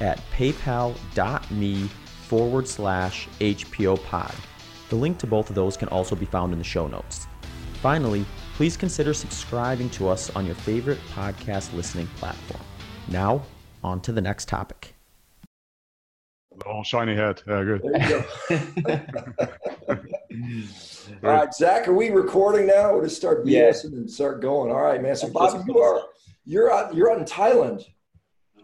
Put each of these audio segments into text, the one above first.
at paypal.me forward slash HPO pod. The link to both of those can also be found in the show notes. Finally, please consider subscribing to us on your favorite podcast listening platform. Now, on to the next topic. Oh, shiny head. Yeah, good. There you go. All right, Zach, are we recording now? We'll just start BSing and start going. All right, man. So, Bobby, you are you're out you're out in Thailand.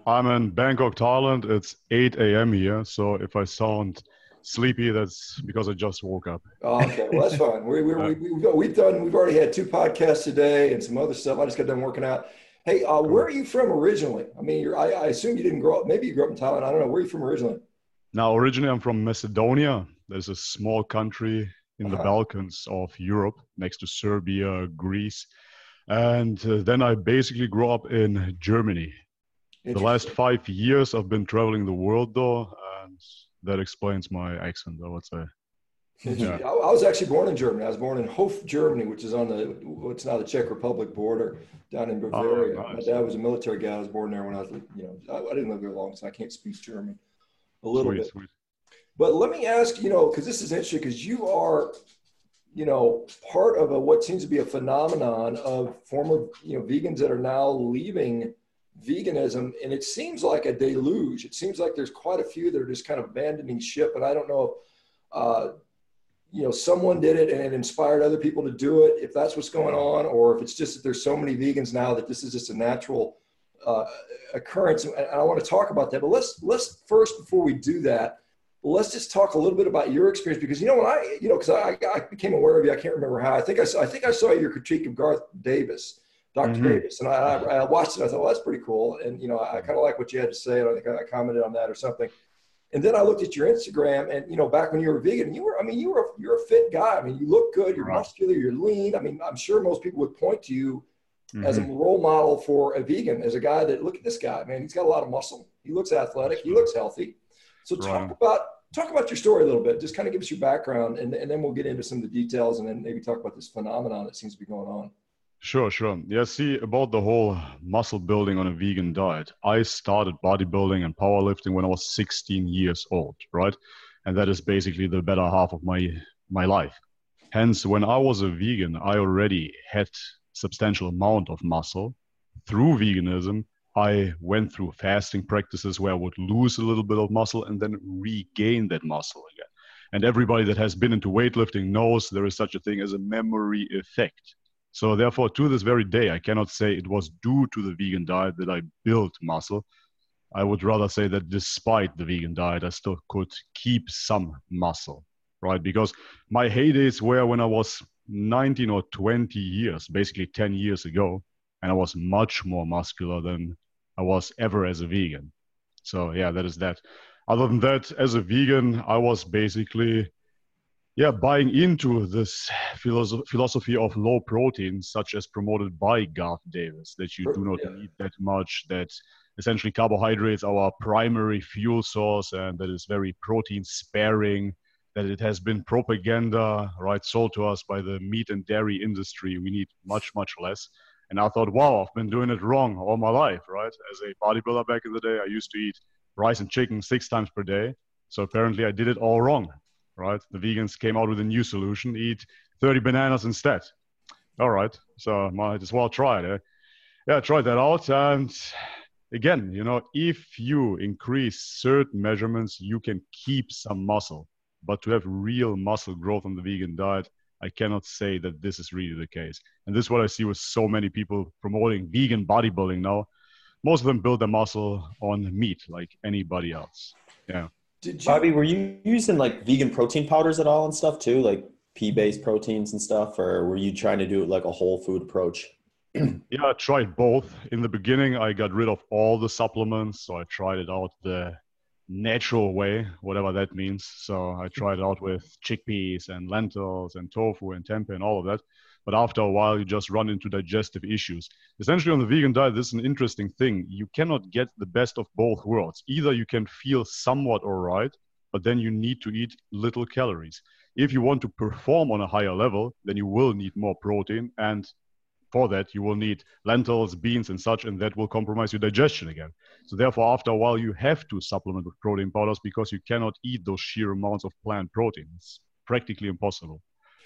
I'm in Bangkok, Thailand. It's 8 a.m. here, so if I sound sleepy, that's because I just woke up. Oh, okay, well that's fine. We, we, we, we, we've done. We've already had two podcasts today and some other stuff. I just got done working out. Hey, uh, where are you from originally? I mean, I, I assume you didn't grow up. Maybe you grew up in Thailand. I don't know. Where are you from originally? Now, originally, I'm from Macedonia. There's a small country in the uh-huh. Balkans of Europe, next to Serbia, Greece. And uh, then I basically grew up in Germany. The last five years, I've been traveling the world, though, and that explains my accent, I would say. Yeah. I was actually born in Germany. I was born in Hof, Germany, which is on the what's now the Czech Republic border down in oh, Bavaria. Oh, nice. My dad was a military guy. I was born there when I was, you know, I, I didn't live there long, so I can't speak German a little sweet, bit. Sweet. But let me ask, you know, because this is interesting, because you are, you know, part of a, what seems to be a phenomenon of former, you know, vegans that are now leaving veganism, and it seems like a deluge. It seems like there's quite a few that are just kind of abandoning ship, and I don't know. If, uh, you know, someone did it and it inspired other people to do it. If that's what's going on, or if it's just that there's so many vegans now that this is just a natural uh, occurrence. And I want to talk about that. But let's let's first, before we do that, let's just talk a little bit about your experience because you know when I you know because I, I became aware of you I can't remember how I think I I think I saw your critique of Garth Davis doctor mm-hmm. Davis. And I, I, watched it. I thought well that's pretty cool. And you know I, I kind of like what you had to say. And I think I commented on that or something. And then I looked at your Instagram and you know back when you were vegan you were I mean you were you're a fit guy. I mean you look good. You're right. muscular. You're lean. I mean I'm sure most people would point to you mm-hmm. as a role model for a vegan as a guy that look at this guy man he's got a lot of muscle. He looks athletic. He looks healthy. So talk right. about talk about your story a little bit. Just kind of give us your background, and, and then we'll get into some of the details, and then maybe talk about this phenomenon that seems to be going on. Sure, sure. Yeah, see, about the whole muscle building on a vegan diet, I started bodybuilding and powerlifting when I was 16 years old, right? And that is basically the better half of my my life. Hence, when I was a vegan, I already had substantial amount of muscle through veganism I went through fasting practices where I would lose a little bit of muscle and then regain that muscle again. And everybody that has been into weightlifting knows there is such a thing as a memory effect. So, therefore, to this very day, I cannot say it was due to the vegan diet that I built muscle. I would rather say that despite the vegan diet, I still could keep some muscle, right? Because my heydays were when I was 19 or 20 years, basically 10 years ago, and I was much more muscular than I was ever as a vegan. So yeah, that is that. Other than that, as a vegan, I was basically yeah buying into this philosophy of low protein, such as promoted by Garth Davis, that you do not yeah. need that much. That essentially carbohydrates are our primary fuel source, and that is very protein sparing. That it has been propaganda, right, sold to us by the meat and dairy industry. We need much, much less. And I thought, wow, I've been doing it wrong all my life, right? As a bodybuilder back in the day, I used to eat rice and chicken six times per day. So apparently I did it all wrong, right? The vegans came out with a new solution eat 30 bananas instead. All right. So might as well try it. Eh? Yeah, tried that out. And again, you know, if you increase certain measurements, you can keep some muscle. But to have real muscle growth on the vegan diet, I cannot say that this is really the case. And this is what I see with so many people promoting vegan bodybuilding now. Most of them build their muscle on meat like anybody else. Yeah. Did you, Bobby, were you using like vegan protein powders at all and stuff too? Like pea based proteins and stuff? Or were you trying to do it like a whole food approach? yeah, I tried both. In the beginning, I got rid of all the supplements, so I tried it out the natural way, whatever that means. So I tried it out with chickpeas and lentils and tofu and tempeh and all of that. But after a while, you just run into digestive issues. Essentially, on the vegan diet, this is an interesting thing. You cannot get the best of both worlds. Either you can feel somewhat all right, but then you need to eat little calories. If you want to perform on a higher level, then you will need more protein. And for that, you will need lentils, beans, and such, and that will compromise your digestion again. So, therefore, after a while, you have to supplement with protein powders because you cannot eat those sheer amounts of plant protein. It's practically impossible.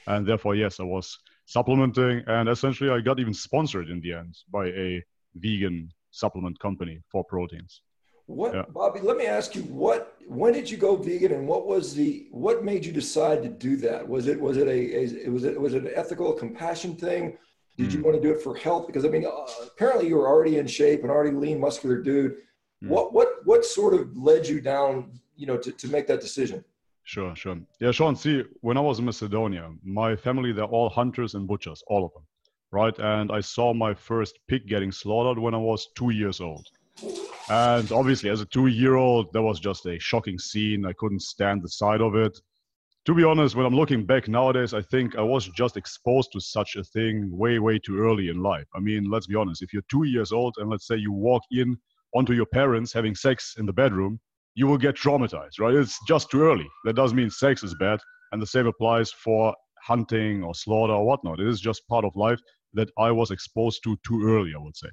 And therefore, yes, I was supplementing, and essentially, I got even sponsored in the end by a vegan supplement company for proteins. What, yeah. Bobby? Let me ask you what. When did you go vegan, and what was the what made you decide to do that? Was it was it a, a was it was it an ethical compassion thing? Did mm. you hmm. want to do it for health? Because I mean, uh, apparently you were already in shape and already lean, muscular dude. Mm. What what what sort of led you down, you know, to, to make that decision? Sure, sure. Yeah, Sean. See, when I was in Macedonia, my family they're all hunters and butchers, all of them, right? And I saw my first pig getting slaughtered when I was two years old. And obviously, as a two year old, that was just a shocking scene. I couldn't stand the sight of it. To be honest, when I'm looking back nowadays, I think I was just exposed to such a thing way, way too early in life. I mean, let's be honest, if you're two years old and let's say you walk in onto your parents having sex in the bedroom, you will get traumatized, right? It's just too early. That doesn't mean sex is bad. And the same applies for hunting or slaughter or whatnot. It is just part of life that I was exposed to too early, I would say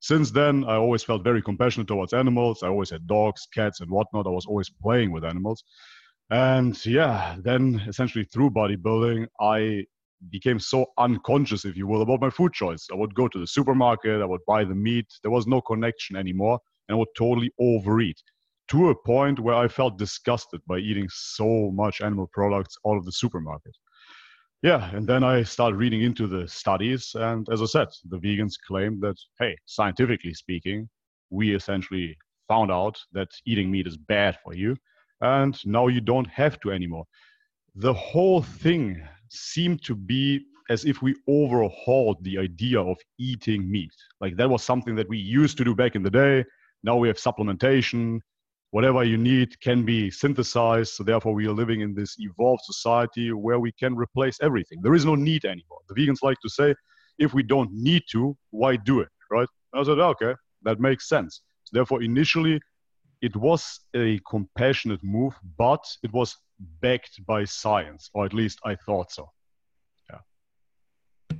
since then, I always felt very compassionate towards animals. I always had dogs, cats, and whatnot. I was always playing with animals. And yeah, then essentially through bodybuilding, I became so unconscious, if you will, about my food choice. I would go to the supermarket, I would buy the meat. There was no connection anymore, and I would totally overeat to a point where I felt disgusted by eating so much animal products out of the supermarket yeah, and then I started reading into the studies, and as I said, the vegans claim that hey, scientifically speaking, we essentially found out that eating meat is bad for you, and now you don't have to anymore. The whole thing seemed to be as if we overhauled the idea of eating meat. Like that was something that we used to do back in the day. Now we have supplementation, whatever you need can be synthesized. So therefore, we are living in this evolved society where we can replace everything. There is no need anymore. The vegans like to say, if we don't need to, why do it, right? I said, ah, okay, that makes sense. So therefore, initially, it was a compassionate move, but it was backed by science, or at least I thought so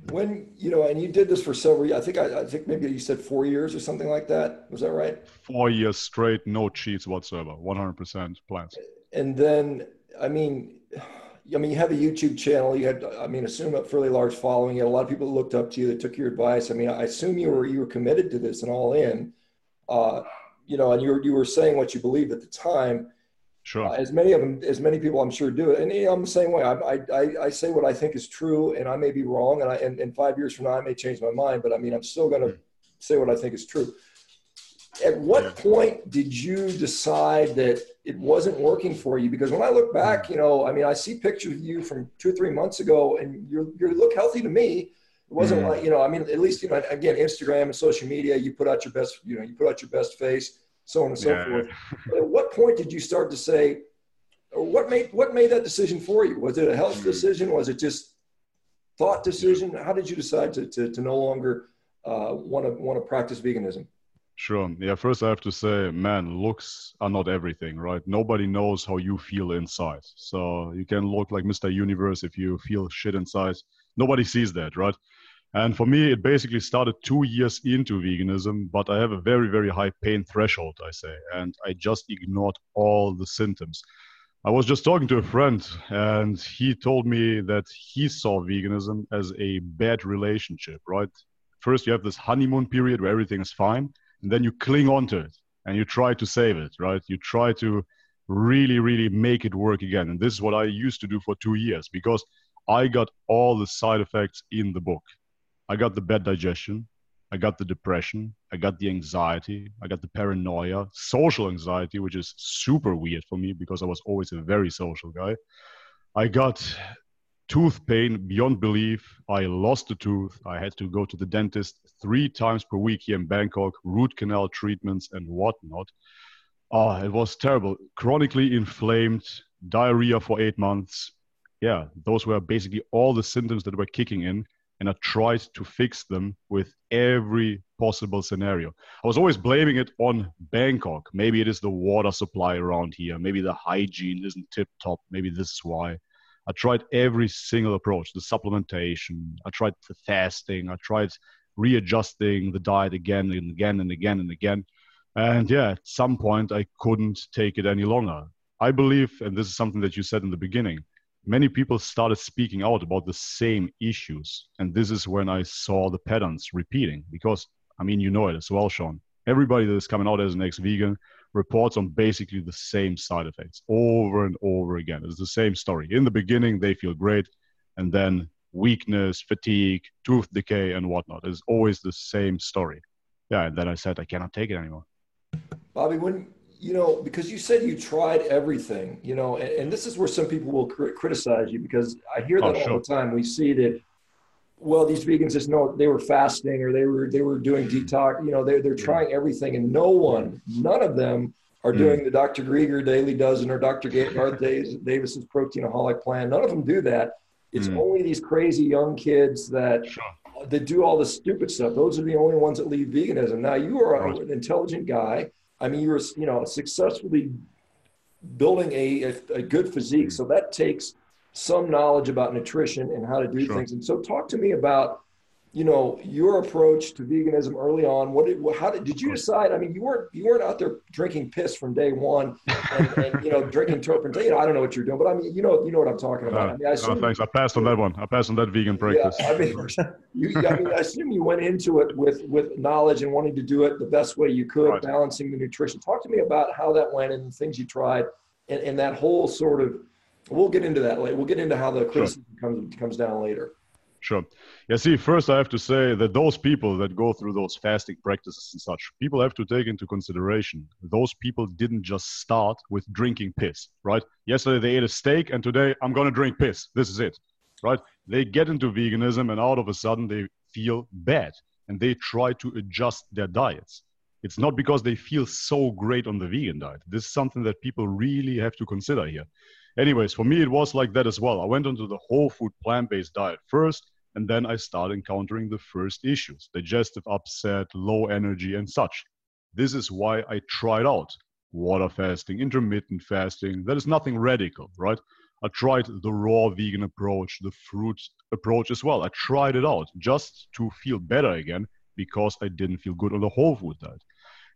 when you know, and you did this for several. I think I, I, think maybe you said four years or something like that. Was that right? Four years straight, no cheats whatsoever, one hundred percent plants. And then, I mean, I mean, you have a YouTube channel. You had, I mean, assume a fairly large following. You had a lot of people that looked up to you that took your advice. I mean, I assume you were you were committed to this and all in. Uh, you know, and you were you were saying what you believed at the time. Sure. Uh, as many of them, as many people, I'm sure do it, and you know, I'm the same way. I, I, I say what I think is true, and I may be wrong, and I, and, and five years from now, I may change my mind. But I mean, I'm still going to mm. say what I think is true. At what yeah. point did you decide that it wasn't working for you? Because when I look back, hmm. you know, I mean, I see pictures of you from two or three months ago, and you you look healthy to me. It wasn't mm. like you know, I mean, at least you know, again, Instagram and social media, you put out your best, you know, you put out your best face so on and so yeah. forth. at what point did you start to say, or what made what made that decision for you? Was it a health mm-hmm. decision? Was it just thought decision? How did you decide to to, to no longer want to want to practice veganism? Sure. Yeah. First, I have to say, man, looks are not everything, right? Nobody knows how you feel inside. So you can look like Mr. Universe if you feel shit inside. Nobody sees that, right? And for me, it basically started two years into veganism, but I have a very, very high pain threshold, I say, and I just ignored all the symptoms. I was just talking to a friend, and he told me that he saw veganism as a bad relationship, right? First, you have this honeymoon period where everything is fine, and then you cling on to it and you try to save it, right? You try to really, really make it work again. And this is what I used to do for two years because I got all the side effects in the book. I got the bad digestion. I got the depression. I got the anxiety. I got the paranoia, social anxiety, which is super weird for me because I was always a very social guy. I got tooth pain beyond belief. I lost a tooth. I had to go to the dentist three times per week here in Bangkok, root canal treatments and whatnot. Oh, it was terrible. Chronically inflamed, diarrhea for eight months. Yeah, those were basically all the symptoms that were kicking in. And I tried to fix them with every possible scenario. I was always blaming it on Bangkok. Maybe it is the water supply around here. Maybe the hygiene isn't tip top. Maybe this is why. I tried every single approach the supplementation, I tried the fasting, I tried readjusting the diet again and again and again and again. And yeah, at some point, I couldn't take it any longer. I believe, and this is something that you said in the beginning, many people started speaking out about the same issues. And this is when I saw the patterns repeating because, I mean, you know it as well, Sean. Everybody that is coming out as an ex vegan reports on basically the same side effects over and over again. It's the same story. In the beginning, they feel great. And then weakness, fatigue, tooth decay, and whatnot. It's always the same story. Yeah. And then I said, I cannot take it anymore. Bobby, when you know, because you said you tried everything, you know, and, and this is where some people will cr- criticize you because I hear that oh, all the time. We see that, well, these vegans just know they were fasting or they were they were doing detox. You know, they're they're trying everything, and no one, none of them are hmm. doing the Dr. Greger daily dozen or Dr. Garth Davis's proteinaholic plan. None of them do that. It's mm. only these crazy young kids that sure. that do all the stupid stuff. Those are the only ones that leave veganism. Now you are right. an intelligent guy I mean, you're you know, successfully building a, a, a good physique. Mm. So that takes some knowledge about nutrition and how to do sure. things. And so talk to me about you know your approach to veganism early on what did how did did you decide i mean you weren't you weren't out there drinking piss from day one and, and you know drinking turpentine you know, i don't know what you're doing but i mean you know you know what i'm talking about. Uh, I mean, I assume, oh, thanks. I passed on that one. I passed on that vegan practice yeah, i mean you I, mean I assume you went into it with with knowledge and wanting to do it the best way you could right. balancing the nutrition. Talk to me about how that went and the things you tried and, and that whole sort of we'll get into that later we'll get into how the criticism sure. comes comes down later. Sure. Yeah, see, first I have to say that those people that go through those fasting practices and such, people have to take into consideration those people didn't just start with drinking piss, right? Yesterday they ate a steak and today I'm going to drink piss. This is it, right? They get into veganism and out of a sudden they feel bad and they try to adjust their diets. It's not because they feel so great on the vegan diet. This is something that people really have to consider here. Anyways, for me, it was like that as well. I went onto the whole food plant based diet first and then I start encountering the first issues digestive upset, low energy, and such. This is why I tried out water fasting, intermittent fasting. That is nothing radical, right? I tried the raw vegan approach, the fruit approach as well. I tried it out just to feel better again because I didn't feel good on the whole food diet.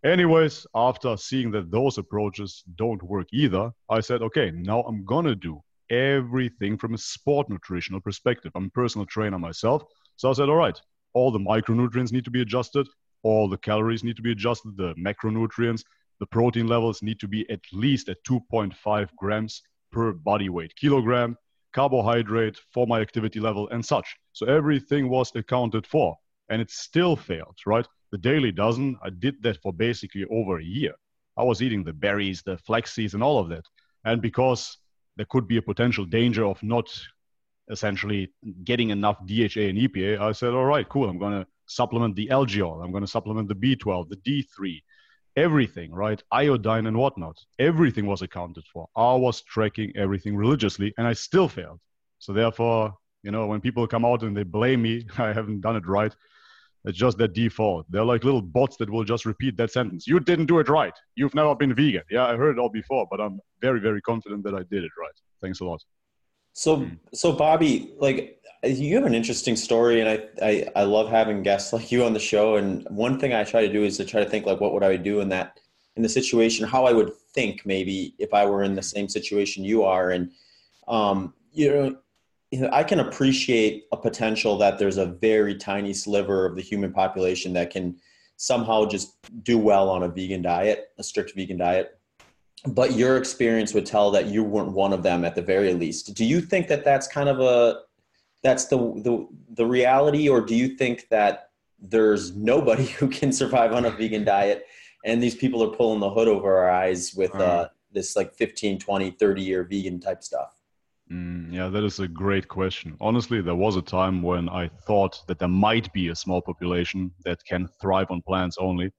Anyways, after seeing that those approaches don't work either, I said, okay, now I'm gonna do everything from a sport nutritional perspective. I'm a personal trainer myself. So I said, all right, all the micronutrients need to be adjusted, all the calories need to be adjusted, the macronutrients, the protein levels need to be at least at 2.5 grams per body weight kilogram, carbohydrate for my activity level, and such. So everything was accounted for, and it still failed, right? The daily dozen, I did that for basically over a year. I was eating the berries, the flax seeds, and all of that. And because there could be a potential danger of not essentially getting enough DHA and EPA, I said, all right, cool. I'm going to supplement the algal. I'm going to supplement the B12, the D3, everything, right? Iodine and whatnot. Everything was accounted for. I was tracking everything religiously and I still failed. So therefore, you know, when people come out and they blame me, I haven't done it right. It's just their default. They're like little bots that will just repeat that sentence. You didn't do it right. You've never been vegan. Yeah, I heard it all before, but I'm very, very confident that I did it right. Thanks a lot. So, hmm. so Bobby, like you have an interesting story, and I, I, I love having guests like you on the show. And one thing I try to do is to try to think like, what would I do in that, in the situation, how I would think maybe if I were in the same situation you are. And, um, you know, you know, I can appreciate a potential that there's a very tiny sliver of the human population that can somehow just do well on a vegan diet, a strict vegan diet. But your experience would tell that you weren't one of them at the very least. Do you think that that's kind of a that's the the the reality, or do you think that there's nobody who can survive on a vegan diet and these people are pulling the hood over our eyes with uh, this like 15 20 30 year vegan type stuff Mm, yeah, that is a great question. Honestly, there was a time when I thought that there might be a small population that can thrive on plants only.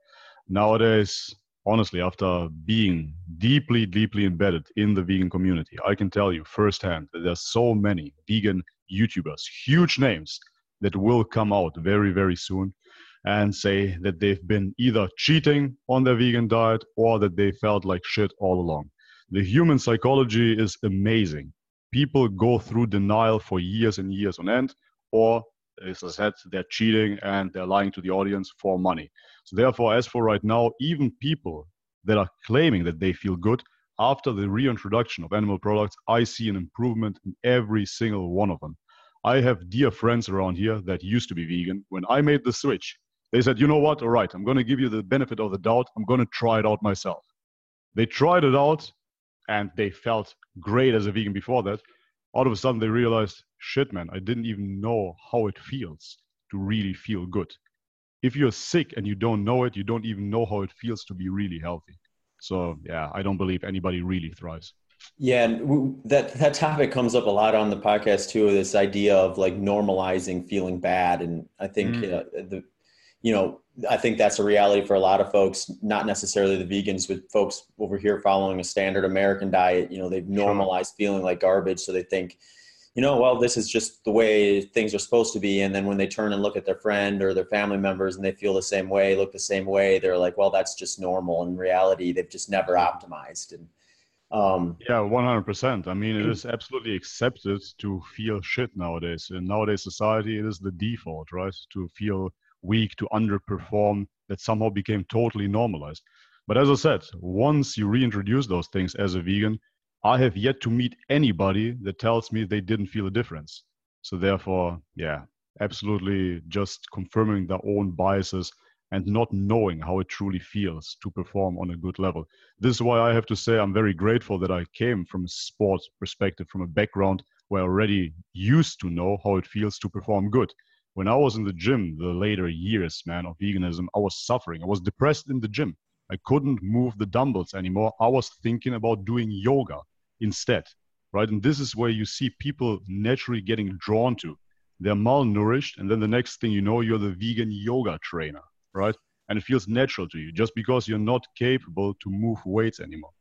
Nowadays, honestly, after being deeply, deeply embedded in the vegan community, I can tell you firsthand that there's so many vegan YouTubers, huge names, that will come out very, very soon and say that they've been either cheating on their vegan diet or that they felt like shit all along. The human psychology is amazing people go through denial for years and years on end, or as I said, they're cheating and they're lying to the audience for money. So therefore, as for right now, even people that are claiming that they feel good after the reintroduction of animal products, I see an improvement in every single one of them. I have dear friends around here that used to be vegan. When I made the switch, they said, you know what? All right, I'm going to give you the benefit of the doubt. I'm going to try it out myself. They tried it out and they felt great as a vegan before that, all of a sudden they realized, shit, man, I didn't even know how it feels to really feel good. If you're sick and you don't know it, you don't even know how it feels to be really healthy. So yeah, I don't believe anybody really thrives. Yeah, and that that topic comes up a lot on the podcast too. This idea of like normalizing feeling bad, and I think mm. uh, the you know, I think that's a reality for a lot of folks, not necessarily the vegans, but folks over here following a standard American diet. You know, they've normalized feeling like garbage. So they think, you know, well, this is just the way things are supposed to be. And then when they turn and look at their friend or their family members and they feel the same way, look the same way, they're like, well, that's just normal. In reality, they've just never optimized. And um, yeah, 100%. I mean, it is absolutely accepted to feel shit nowadays. In nowadays society, it is the default, right? To feel weak to underperform that somehow became totally normalized. But as I said, once you reintroduce those things as a vegan, I have yet to meet anybody that tells me they didn't feel a difference. So therefore, yeah, absolutely just confirming their own biases and not knowing how it truly feels to perform on a good level. This is why I have to say I'm very grateful that I came from a sports perspective, from a background where I already used to know how it feels to perform good when I was in the gym, the later years, man, of veganism, I was suffering. I was depressed in the gym. I couldn't move the dumbbells anymore. I was thinking about doing yoga instead, right? And this is where you see people naturally getting drawn to. They're malnourished, and then the next thing you know, you're the vegan yoga trainer, right? And it feels natural to you just because you're not capable to move weights anymore.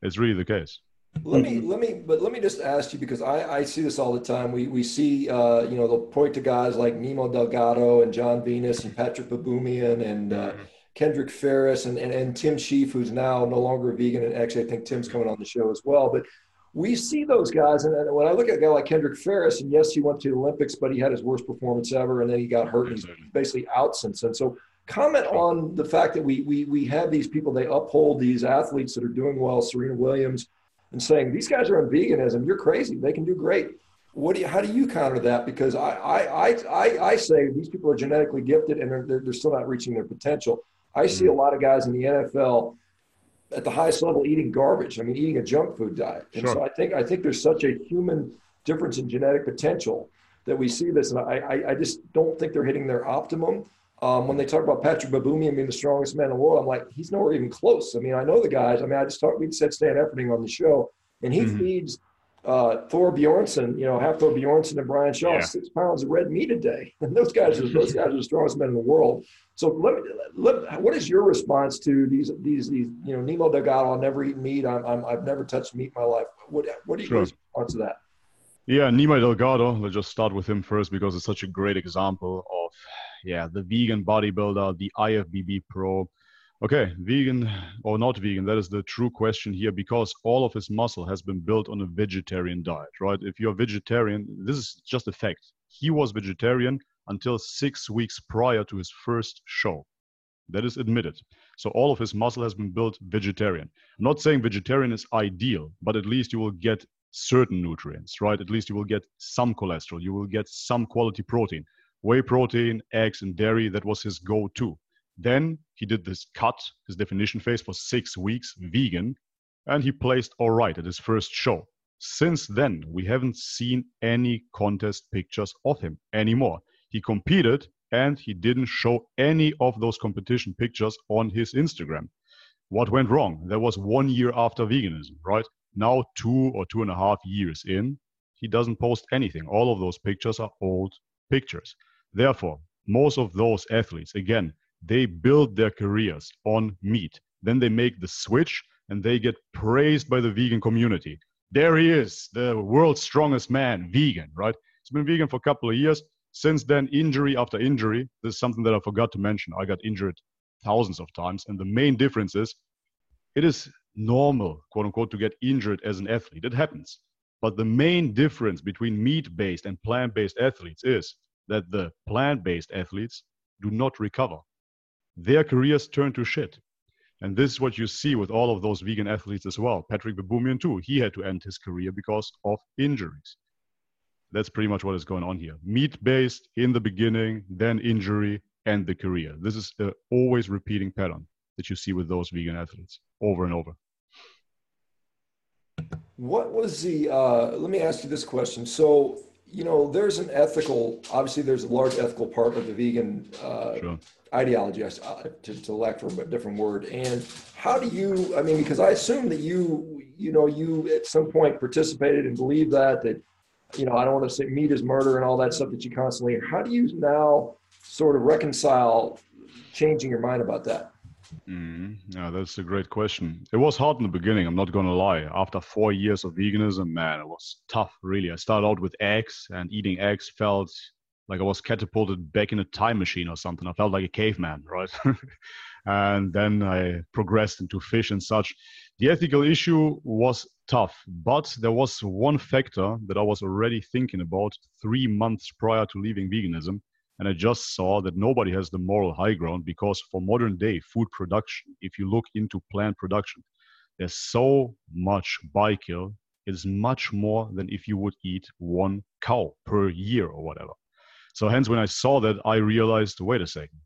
It's really the case. Let me let me but let me just ask you because I, I see this all the time. We we see uh, you know they'll point to guys like Nimai Delgado and John Venus and Patrick Baboumian and uh, mm-hmm. Kendrick Farris and, and and Tim Shieff, who's now no longer a vegan. And actually, I think Tim's coming on the show as well. But we see those guys, and when I look at a guy like Kendrick Farris, and yes, he went to the Olympics, but he had his worst performance ever, and then he got hurt, and he's basically out since then. So comment on the fact that we we we have these people, they uphold these athletes that are doing well, Serena Williams and saying these guys are on veganism, you're crazy. They can do great. What do you, how do you counter that? Because I, I, I, I, say these people are genetically gifted and they're, they're, still not reaching their potential. I see a mm-hmm. lot of guys in the NFL at the highest level eating garbage. I mean, eating a junk food diet. And sure. so I think, I think there's such a human difference in genetic potential that we see this. And I, I, I just don't think they're hitting their optimum. Um, when they talk about Patrick Baboumian being the strongest man in the world, I'm like, he's nowhere even close. I mean, I know the guys. I mean, I just talked, we said Stan Efferding on the show, and he mm-hmm. feeds uh, Thor Bjornsson, you know, Hafthor Bjornsson and Brian Shaw, yeah. six pounds of red meat a day. And those guys are those guys are the strongest men in the world. So let me, let, what is your response to these these these you know Nimai Delgado? I'll never eat meat. I'm, I'm I've never touched meat in my life. What what do you sure. response to that? Yeah, Nimai Delgado. Let's just start with him first because it's such a great example yeah, the vegan bodybuilder, the IFBB pro. Okay, vegan or not vegan, that is the true question here because all of his muscle has been built on a vegetarian diet, right? If you're vegetarian, this is just a fact. He was vegetarian until six weeks prior to his first show. That is admitted. So all of his muscle has been built vegetarian. I'm not saying vegetarian is ideal, but at least you will get certain nutrients, right? At least you will get some cholesterol, you will get some quality protein whey protein, eggs, and dairy. That was his go to. Then he did this cut, his definition phase for six weeks, vegan, and he placed all right at his first show. Since then, we haven't seen any contest pictures of him anymore. He competed and he didn't show any of those competition pictures on his Instagram. What went wrong? That was one year after veganism, right? Now, two or two and a half years in, he doesn't post anything. All of those pictures are old pictures. Therefore, most of those athletes, again, they build their careers on meat. Then they make the switch and they get praised by the vegan community. There he is, the world's strongest man, vegan, right? He's been vegan for a couple of years. Since then, injury after injury. This is something that I forgot to mention. I got injured thousands of times. And the main difference is it is normal, quote unquote, to get injured as an athlete. It happens. But the main difference between meat based and plant based athletes is that the plant based athletes do not recover. Their careers turn to shit. And this is what you see with all of those vegan athletes as well. Patrick Baboumian, too, he had to end his career because of injuries. That's pretty much what is going on here. Meat based in the beginning, then injury, and the career. This is the always repeating pattern that you see with those vegan athletes over and over. What was the, uh, let me ask you this question. So, you know, there's an ethical, obviously, there's a large ethical part of the vegan uh, sure. ideology, uh, to, to lack for a different word. And how do you, I mean, because I assume that you, you know, you at some point participated and believed that, that, you know, I don't want to say meat is murder and all that stuff that you constantly, how do you now sort of reconcile changing your mind about that? Mm, that's a great question. It was hard in the beginning. I'm not going to lie. After four years of veganism, man, it was tough, really. I started out with eggs, and eating eggs felt like I was catapulted back in a time machine or something. I felt like a caveman, right? and then I progressed into fish and such. The ethical issue was tough, but there was one factor that I was already thinking about three months prior to leaving veganism and I just saw that nobody has the moral high ground because for modern day food production, if you look into plant production, there's so much bykill. It's much more than if you would eat one cow per year or whatever. So hence when I saw that, I realized, wait a second.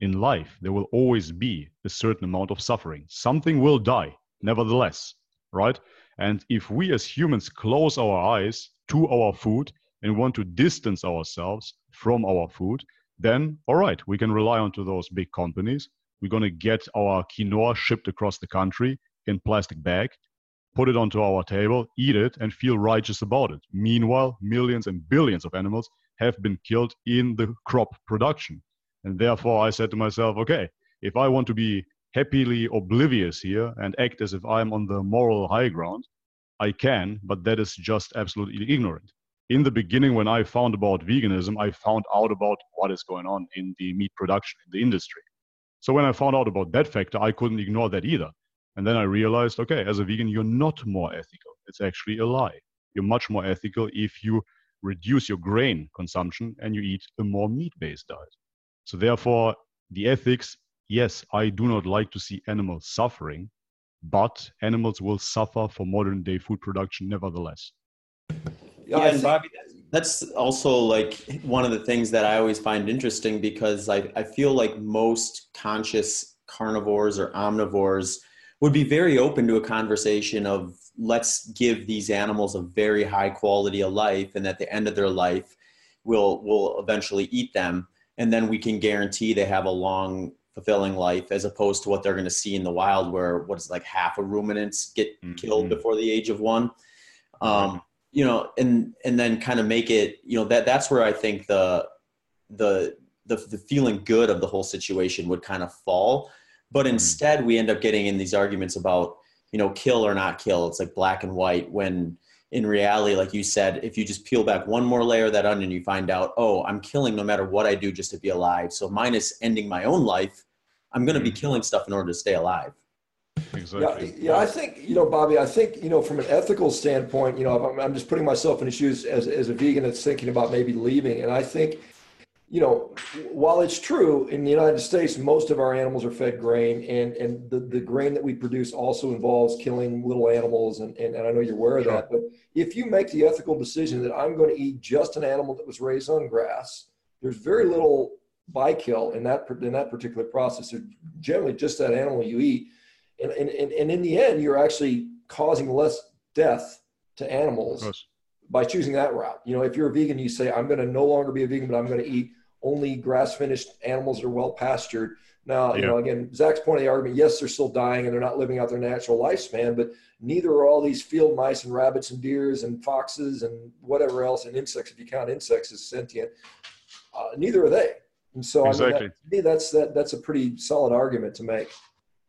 In life, there will always be a certain amount of suffering. Something will die, nevertheless, right? And if we as humans close our eyes to our food and want to distance ourselves from our food, then all right, we can rely onto those big companies. We're going to get our quinoa shipped across the country in plastic bag, put it onto our table, eat it, and feel righteous about it. Meanwhile, millions and billions of animals have been killed in the crop production. And therefore, I said to myself, okay, if I want to be happily oblivious here and act as if I'm on the moral high ground, I can, but that is just absolutely ignorant in the beginning when i found about veganism i found out about what is going on in the meat production in the industry. So when i found out about that factor i couldn't ignore that either. And then i realized okay as a vegan you're not more ethical. It's actually a lie. You're much more ethical if you reduce your grain consumption and you eat a more meat based diet. So therefore the ethics yes i do not like to see animals suffering but animals will suffer for modern day food production nevertheless yeah, and Bobby, that's also like one of the things that I always find interesting because I, I feel like most conscious carnivores or omnivores would be very open to a conversation of let's give these animals a very high quality of life and at the end of their life we'll we'll eventually eat them and then we can guarantee they have a long fulfilling life as opposed to what they're going to see in the wild where what is like half of ruminants get mm-hmm. killed before the age of one um, you know, and and then kind of make it, you know, that that's where I think the the the, the feeling good of the whole situation would kind of fall. But mm-hmm. instead, we end up getting in these arguments about, you know, kill or not kill. It's like black and white. When in reality, like you said, if you just peel back one more layer of that onion, you find out, oh, I'm killing no matter what I do just to be alive. So minus ending my own life, I'm going to be mm-hmm. killing stuff in order to stay alive. Exactly. Yeah, yeah, I think you know, Bobby. I think you know, from an ethical standpoint, you know, I'm, I'm just putting myself in the shoes as as a vegan that's thinking about maybe leaving, and I think, you know, while it's true in the United States, most of our animals are fed grain, and and the, the grain that we produce also involves killing little animals, and, and, and I know you're aware of sure. that. But if you make the ethical decision that I'm going to eat just an animal that was raised on grass, there's very little bykill in that in that particular process. It's generally just that animal you eat and, and, and in the end, you're actually causing less death to animals by choosing that route. You know, if you're a vegan, you say, I'm going to no longer be a vegan, but I'm going to eat only grass finished animals that are well pastured. Now, you know, again, Zach's point of the argument, yes, they're still dying and they're not living out their natural lifespan, but neither are all these field mice and rabbits and deers and foxes and whatever else and insects, if you count insects as sentient, uh, neither are they. And so exactly. I mean, that, to me, that's, that, that's a pretty solid argument to make.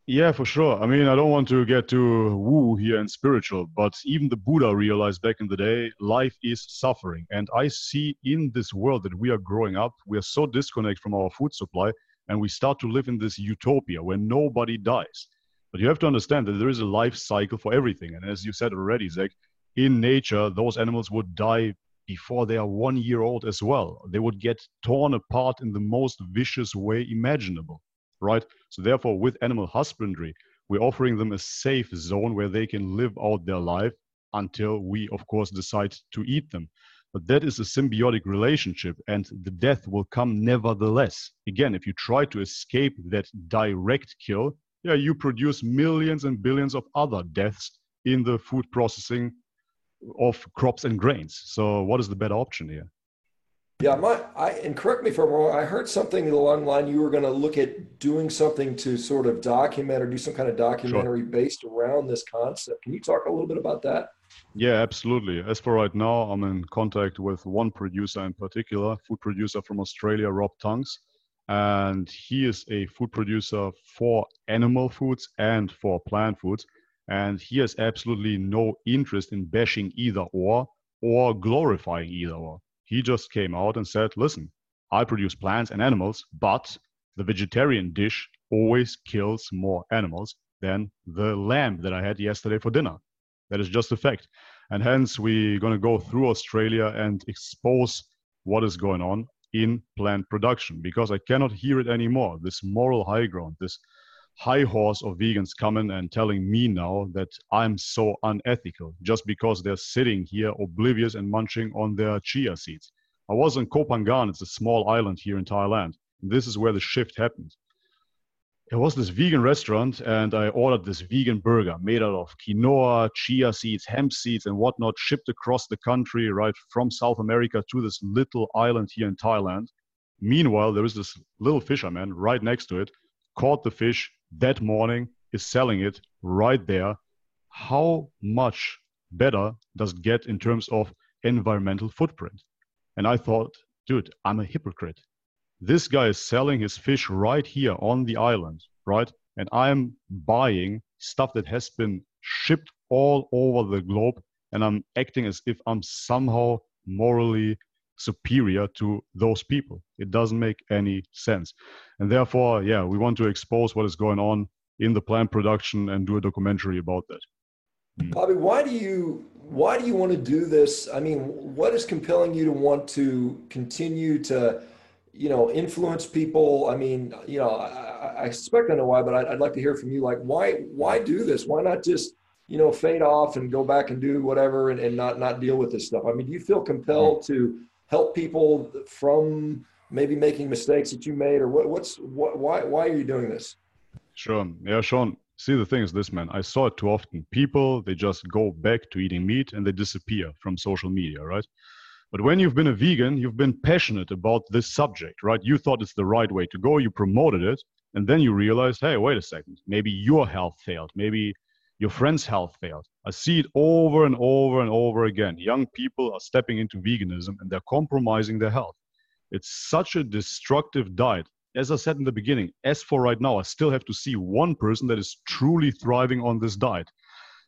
Yeah, for sure. I mean, I don't want to get too woo here and spiritual, but even the Buddha realized back in the day life is suffering. And I see in this world that we are growing up, we are so disconnected from our food supply, and we start to live in this utopia where nobody dies. But you have to understand that there is a life cycle for everything. And as you said already, Zach, in nature, those animals would die before they are one year old as well. They would get torn apart in the most vicious way imaginable right? So therefore, with animal husbandry, we're offering them a safe zone where they can live out their life until we, of course, decide to eat them. But that is a symbiotic relationship, and the death will come nevertheless. Again, if you try to escape that direct kill, yeah, you produce millions and billions of other deaths in the food processing of crops and grains. So, what is the better option here? Yeah, my I and correct me if I'm wrong. I heard something along the line you were going to look at doing something to sort of document or do some kind of documentary sure. based around this concept. Can you talk a little bit about that? Yeah, absolutely. As for right now, I'm in contact with one producer in particular, food producer from Australia, Rob Tunks, and he is a food producer for animal foods and for plant foods, and he has absolutely no interest in bashing either or or glorifying either or he just came out and said, listen, I produce plants and animals, but the vegetarian dish always kills more animals than the lamb that I had yesterday for dinner. That is just a fact. And hence, we're going to go through Australia and expose what is going on in plant production because I cannot hear it anymore. This moral high ground, this high horse of vegans coming and telling me now that I'm so unethical just because they're sitting here oblivious and munching on their chia seeds. I was in Koh Phangan, it's a small island here in Thailand. This is where the shift happened. There was this vegan restaurant, and I ordered this vegan burger made out of quinoa, chia seeds, hemp seeds, and whatnot, shipped across the country, right from South America to this little island here in Thailand. Meanwhile, there is this little fisherman right next to it, caught the fish, that morning is selling it right there, how much better does it get in terms of environmental footprint? And I thought, dude, I'm a hypocrite. This guy is selling his fish right here on the island, right? And I'm buying stuff that has been shipped all over the globe, and I'm acting as if I'm somehow morally superior to those people. It doesn't make any sense. And therefore, yeah, we want to expose what is going on in the plant production and do a documentary about that. Hmm. Bobby, why do you why do you want to do this? I mean, what is compelling you to want to continue to, you know, influence people? I mean, you know, I, I suspect I know why, but I'd, I'd like to hear from you. Like, why why do this? Why not just you know fade off and go back and do whatever and, and not not deal with this stuff? I mean, do you feel compelled hmm. to help people from maybe making mistakes that you made or what, what's what, why why are you doing this? Sure yeah sean see the thing is this man. I saw it too often. People they just go back to eating meat and they disappear from social media right? But when you've been a vegan you've been passionate about this subject right? You thought it's the right way to go you promoted it and then you realized hey wait a second. Maybe your health failed. Maybe your friend's health failed. I see it over and over and over again. Young people are stepping into veganism and they're compromising their health. It's such a destructive diet. As I said in the beginning, as for right now, I still have to see one person that is truly thriving on this diet.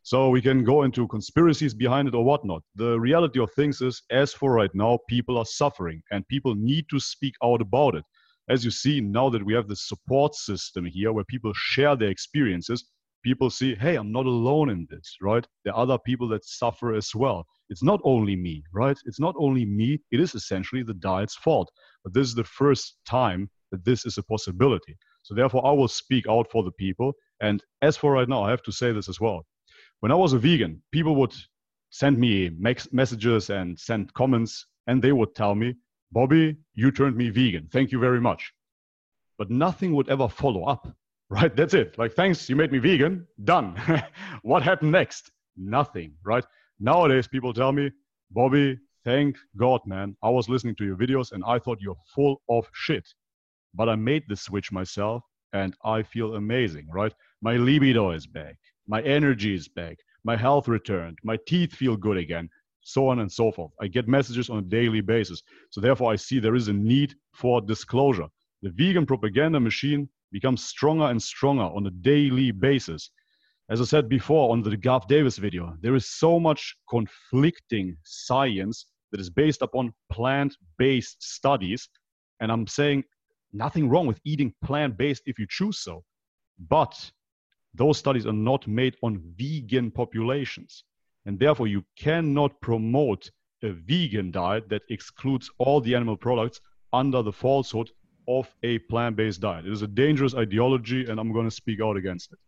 So we can go into conspiracies behind it or whatnot. The reality of things is, as for right now, people are suffering and people need to speak out about it. As you see, now that we have this support system here where people share their experiences, people see, hey, I'm not alone in this, right? There are other people that suffer as well. It's not only me, right? It's not only me. It is essentially the diet's fault. But this is the first time that this is a possibility. So therefore, I will speak out for the people. And as for right now, I have to say this as well. When I was a vegan, people would send me messages and send comments, and they would tell me, Bobby, you turned me vegan. Thank you very much. But nothing would ever follow up right? That's it. Like, thanks, you made me vegan. Done. what happened next? Nothing, right? Nowadays, people tell me, Bobby, thank God, man. I was listening to your videos and I thought you're full of shit. But I made the switch myself and I feel amazing, right? My libido is back, my energy is back, my health returned, my teeth feel good again, so on and so forth. I get messages on a daily basis. So therefore, I see there is a need for disclosure. The vegan propaganda machine becomes stronger and stronger on a daily basis. As I said before on the Garth Davis video, there is so much conflicting science that is based upon plant-based studies. And I'm saying nothing wrong with eating plant-based if you choose so. But those studies are not made on vegan populations. And therefore, you cannot promote a vegan diet that excludes all the animal products under the falsehood of a plant based diet. It is a dangerous ideology, and I'm going to speak out against it.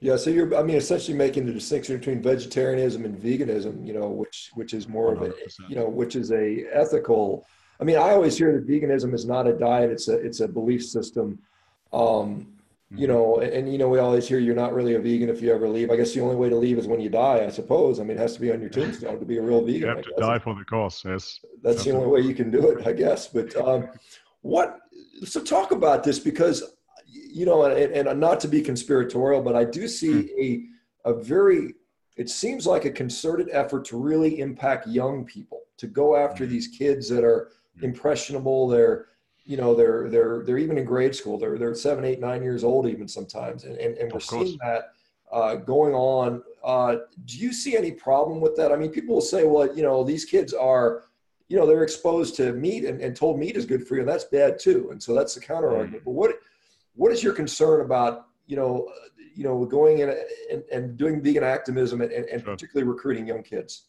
Yeah, so you're, I mean, essentially making the distinction between vegetarianism and veganism, you know, which which is more 100%. of a, you know, which is a ethical. I mean, I always hear that veganism is not a diet; it's a it's a belief system. Um, you mm-hmm. know, and, and, you know, we always hear you're not really a vegan if you ever leave. I guess the only way to leave is when you die, I suppose. I mean, it has to be on your tombstone to be a real vegan. You have to die for the cause, yes. That's Absolutely. the only way you can do it, I guess. But um, what? So talk about this because you know, and, and, not to be conspiratorial, but I do see mm. a a very. It seems like a concerted effort to really impact young people to go after mm. these kids that are mm. impressionable. They're you know they're they're they're even in grade school. They're they're seven, eight, nine years old even sometimes, and and, and we're seeing that. Uh, going on. Uh, do you see any problem with that? I mean, people will say, well, you know, these kids are you know they're exposed to meat and, and told meat is good for you and that's bad too. And so that's the counter argument. But what what is your concern about you know uh, you know going in and, and doing vegan activism and, and sure. particularly recruiting young kids?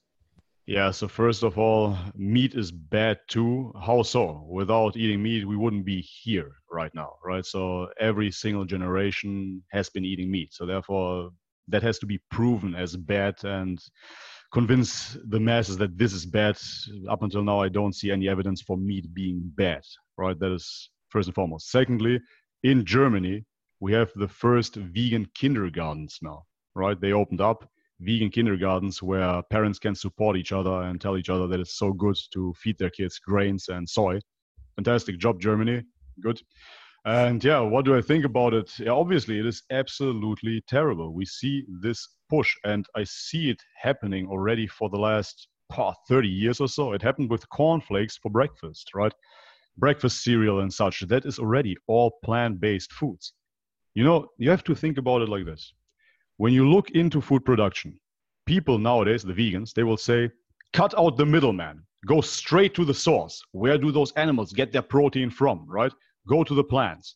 Yeah so first of all meat is bad too. How so? Without eating meat we wouldn't be here right now right? So every single generation has been eating meat. So therefore that has to be proven as bad. And convince the masses that this is bad. Up until now, I don't see any evidence for meat being bad, right? That is first and foremost. Secondly, in Germany, we have the first vegan kindergartens now, right? They opened up vegan kindergartens where parents can support each other and tell each other that it's so good to feed their kids grains and soy. Fantastic job, Germany. Good. And yeah, what do I think about it? Yeah, obviously, it is absolutely terrible. We see this push, and I see it happening already for the last oh, 30 years or so. It happened with cornflakes for breakfast, right? Breakfast cereal and such. That is already all plant based foods. You know, you have to think about it like this. When you look into food production, people nowadays, the vegans, they will say, cut out the middleman, go straight to the source. Where do those animals get their protein from, right? Go to the plants.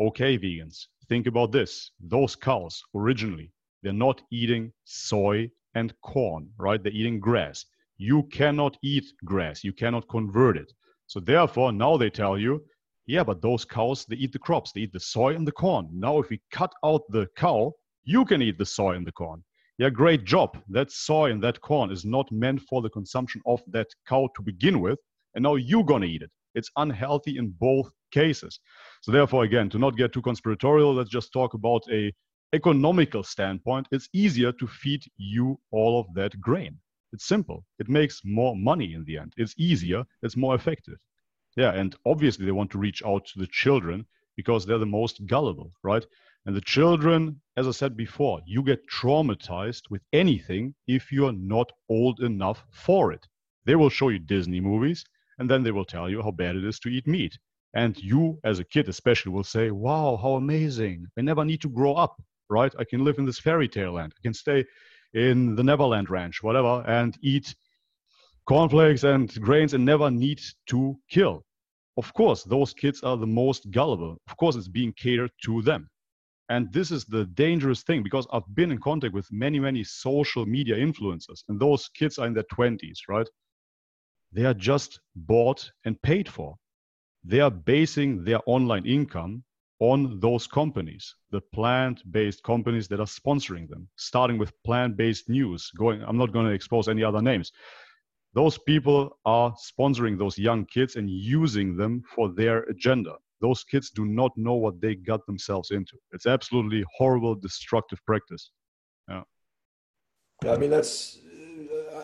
Okay, vegans, think about this. Those cows originally, they're not eating soy and corn, right? They're eating grass. You cannot eat grass. You cannot convert it. So therefore, now they tell you, yeah, but those cows, they eat the crops. They eat the soy and the corn. Now, if we cut out the cow, you can eat the soy and the corn. Yeah, great job. That soy and that corn is not meant for the consumption of that cow to begin with. And now you're going to eat it. It's unhealthy in both cases. So therefore, again, to not get too conspiratorial, let's just talk about a economical standpoint. It's easier to feed you all of that grain. It's simple. It makes more money in the end. It's easier. It's more effective. Yeah, and obviously they want to reach out to the children because they're the most gullible, right? And the children, as I said before, you get traumatized with anything if you're not old enough for it. They will show you Disney movies and then they will tell you how bad it is to eat meat. And you, as a kid especially, will say, Wow, how amazing. I never need to grow up, right? I can live in this fairy tale land. I can stay in the Neverland Ranch, whatever, and eat cornflakes and grains and never need to kill. Of course, those kids are the most gullible. Of course, it's being catered to them. And this is the dangerous thing because I've been in contact with many, many social media influencers, and those kids are in their 20s, right? They are just bought and paid for they are basing their online income on those companies, the plant-based companies that are sponsoring them, starting with plant-based news. Going, I'm not going to expose any other names. Those people are sponsoring those young kids and using them for their agenda. Those kids do not know what they got themselves into. It's absolutely horrible, destructive practice. Yeah. I mean, that's,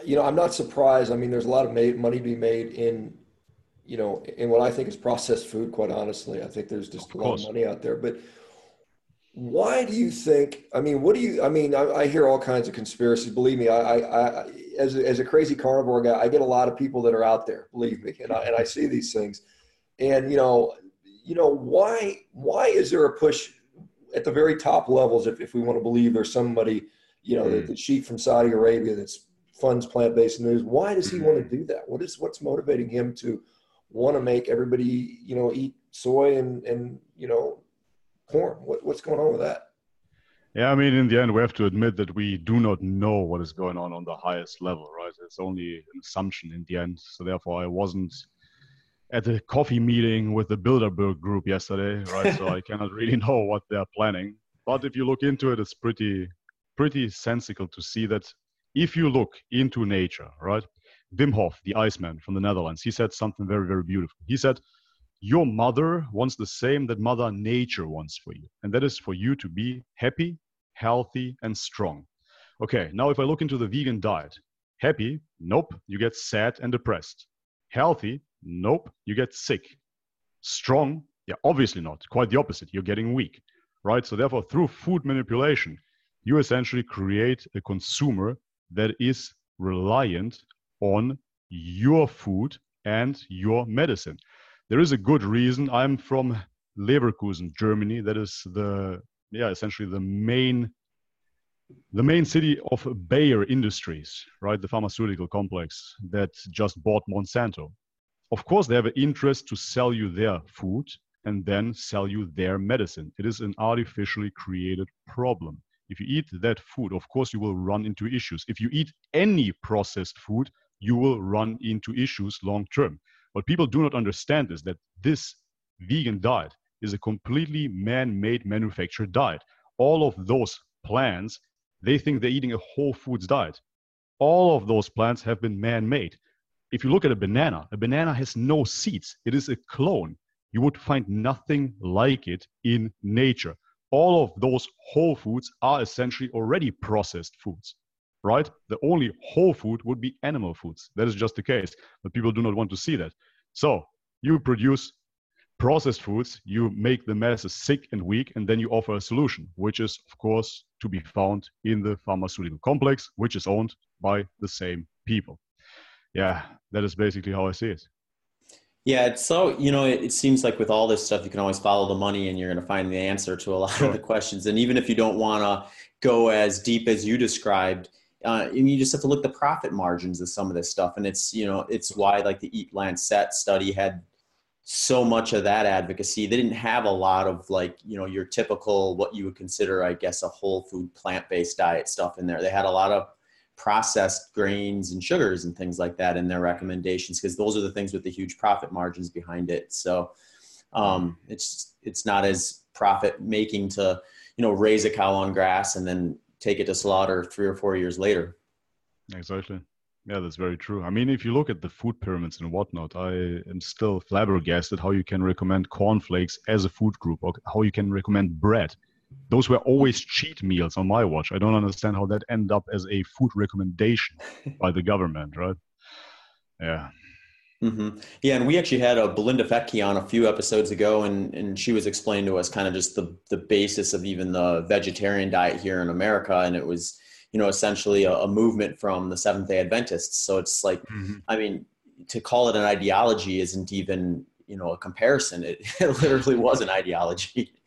you know, I'm not surprised. I mean, there's a lot of money to be made in you know, in what I think is processed food, quite honestly. I think there's just a lot of money out there. But why do you think? I mean, what do you? I mean, I, I hear all kinds of conspiracies. Believe me, I, I, I as a, as a crazy carnivore guy, I get a lot of people that are out there. Believe me, and I, and I see these things, and you know, you know, why why is there a push at the very top levels? If if we want to believe there's somebody, you know, mm. the, the sheik from Saudi Arabia that's funds plant based news. Why does he mm-hmm. want to do that? What is what's motivating him to want to make everybody, you know, eat soy and and you know corn? What, what's going on with that? Yeah, I mean, in the end, we have to admit that we do not know what is going on on the highest level, right? It's only an assumption in the end. So therefore, I wasn't at the coffee meeting with the Bilderberg group yesterday, right? so I cannot really know what they're planning. But if you look into it, it's pretty pretty sensical to see that if you look into nature, right? Wim Hof, the Iceman from the Netherlands, he said something very, very beautiful. He said, Your mother wants the same that Mother Nature wants for you, and that is for you to be happy, healthy, and strong. Okay, now if I look into the vegan diet, happy, nope, you get sad and depressed. Healthy, nope, you get sick. Strong, yeah, obviously not. Quite the opposite, you're getting weak, right? So, therefore, through food manipulation, you essentially create a consumer that is reliant on your food and your medicine. There is a good reason. I'm from Leverkusen, Germany. That is the yeah, essentially the main the main city of Bayer Industries, right? The pharmaceutical complex that just bought Monsanto. Of course, they have an interest to sell you their food and then sell you their medicine. It is an artificially created problem. If you eat that food, of course, you will run into issues. If you eat any processed food, you will run into issues long term. What people do not understand is that this vegan diet is a completely man made manufactured diet. All of those plants, they think they're eating a whole foods diet. All of those plants have been man made. If you look at a banana, a banana has no seeds, it is a clone. You would find nothing like it in nature all of those whole foods are essentially already processed foods, right? The only whole food would be animal foods. That is just the case, but people do not want to see that. So you produce processed foods, you make the masses sick and weak, and then you offer a solution, which is, of course, to be found in the pharmaceutical complex, which is owned by the same people. Yeah, that is basically how I see it. Yeah, it's so you know it, it, seems like with all this stuff you can always follow the money and you're going to find the answer to a lot sure. of the questions. And even if you don't want to go as deep as you described, uh, and you just have to look at the profit margins of some of this stuff. And it's you know it's why like the Eat Lancet study had so much of that advocacy. They didn't have a lot of like you know your typical what you would consider I guess a whole food plant based diet stuff in there. They had a lot of processed grains and sugars and things like that in their recommendations because those are the things with the huge profit margins behind it. So um, it's it's not as profit making to you know raise a cow on grass and then take it to slaughter three or four years later. Exactly. Yeah, that's very true. I mean, if you look at the food pyramids and whatnot, I am still flabbergasted how you can recommend cornflakes as a food group or how you can recommend bread those were always cheat meals on my watch. I don't understand how that ended up as a food recommendation by the government, right? Yeah. Mm-hmm. Yeah, and we actually had a Belinda Fettke on a few episodes ago, and, and she was explaining to us kind of just the, the basis of even the vegetarian diet here in America. And it was, you know, essentially a, a movement from the Seventh day Adventists. So it's like, mm-hmm. I mean, to call it an ideology isn't even, you know, a comparison. It, it literally was an ideology.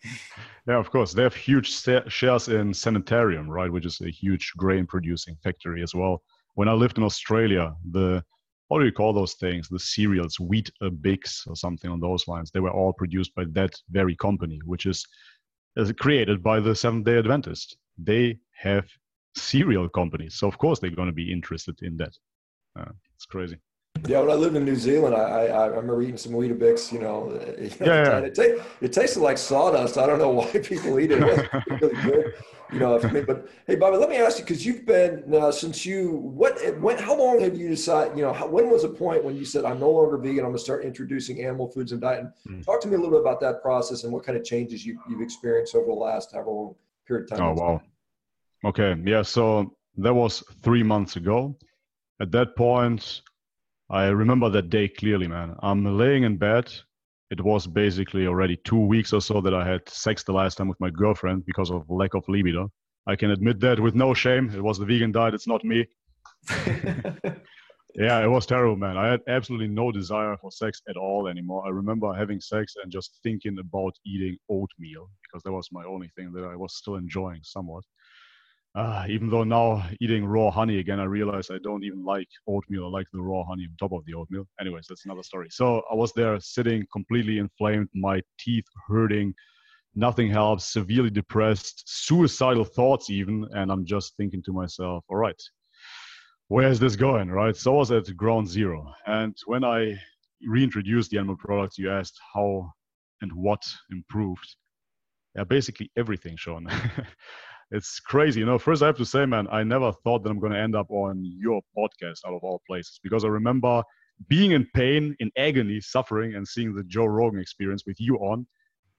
Yeah, of course. They have huge shares in Sanitarium, right, which is a huge grain producing factory as well. When I lived in Australia, the what do you call those things? The cereals, wheat uh, bix or something on those lines. They were all produced by that very company, which is, is created by the Seventh Day Adventist. They have cereal companies, so of course they're going to be interested in that. Uh, it's crazy. Yeah, when I lived in New Zealand, I, I, I remember eating some Weetabix. You know, you know yeah, yeah. It, t- it, tasted like sawdust. I don't know why people eat it. It really good, you know. Me, but hey, Bobby, let me ask you because you've been now since you what when how long have you decided? You know, how, when was the point when you said I'm no longer vegan? I'm going to start introducing animal foods and diet. Mm. Talk to me a little bit about that process and what kind of changes you, you've experienced over the last however long period of time. Oh wow. Okay, yeah. So that was three months ago. At that point, I remember that day clearly, man. I'm laying in bed. It was basically already two weeks or so that I had sex the last time with my girlfriend because of lack of libido. I can admit that with no shame. It was the vegan diet. It's not me. yeah, it was terrible, man. I had absolutely no desire for sex at all anymore. I remember having sex and just thinking about eating oatmeal because that was my only thing that I was still enjoying somewhat. Uh, even though now eating raw honey again, I realize I don't even like oatmeal. I like the raw honey on top of the oatmeal. Anyways, that's another story. So I was there sitting completely inflamed, my teeth hurting, nothing helps, severely depressed, suicidal thoughts even. And I'm just thinking to myself, all right, where's this going, right? So I was at ground zero. And when I reintroduced the animal products, you asked how and what improved. Yeah, basically everything, Sean. it's crazy. You know, first I have to say, man, I never thought that I'm going to end up on your podcast out of all places because I remember being in pain, in agony, suffering, and seeing the Joe Rogan experience with you on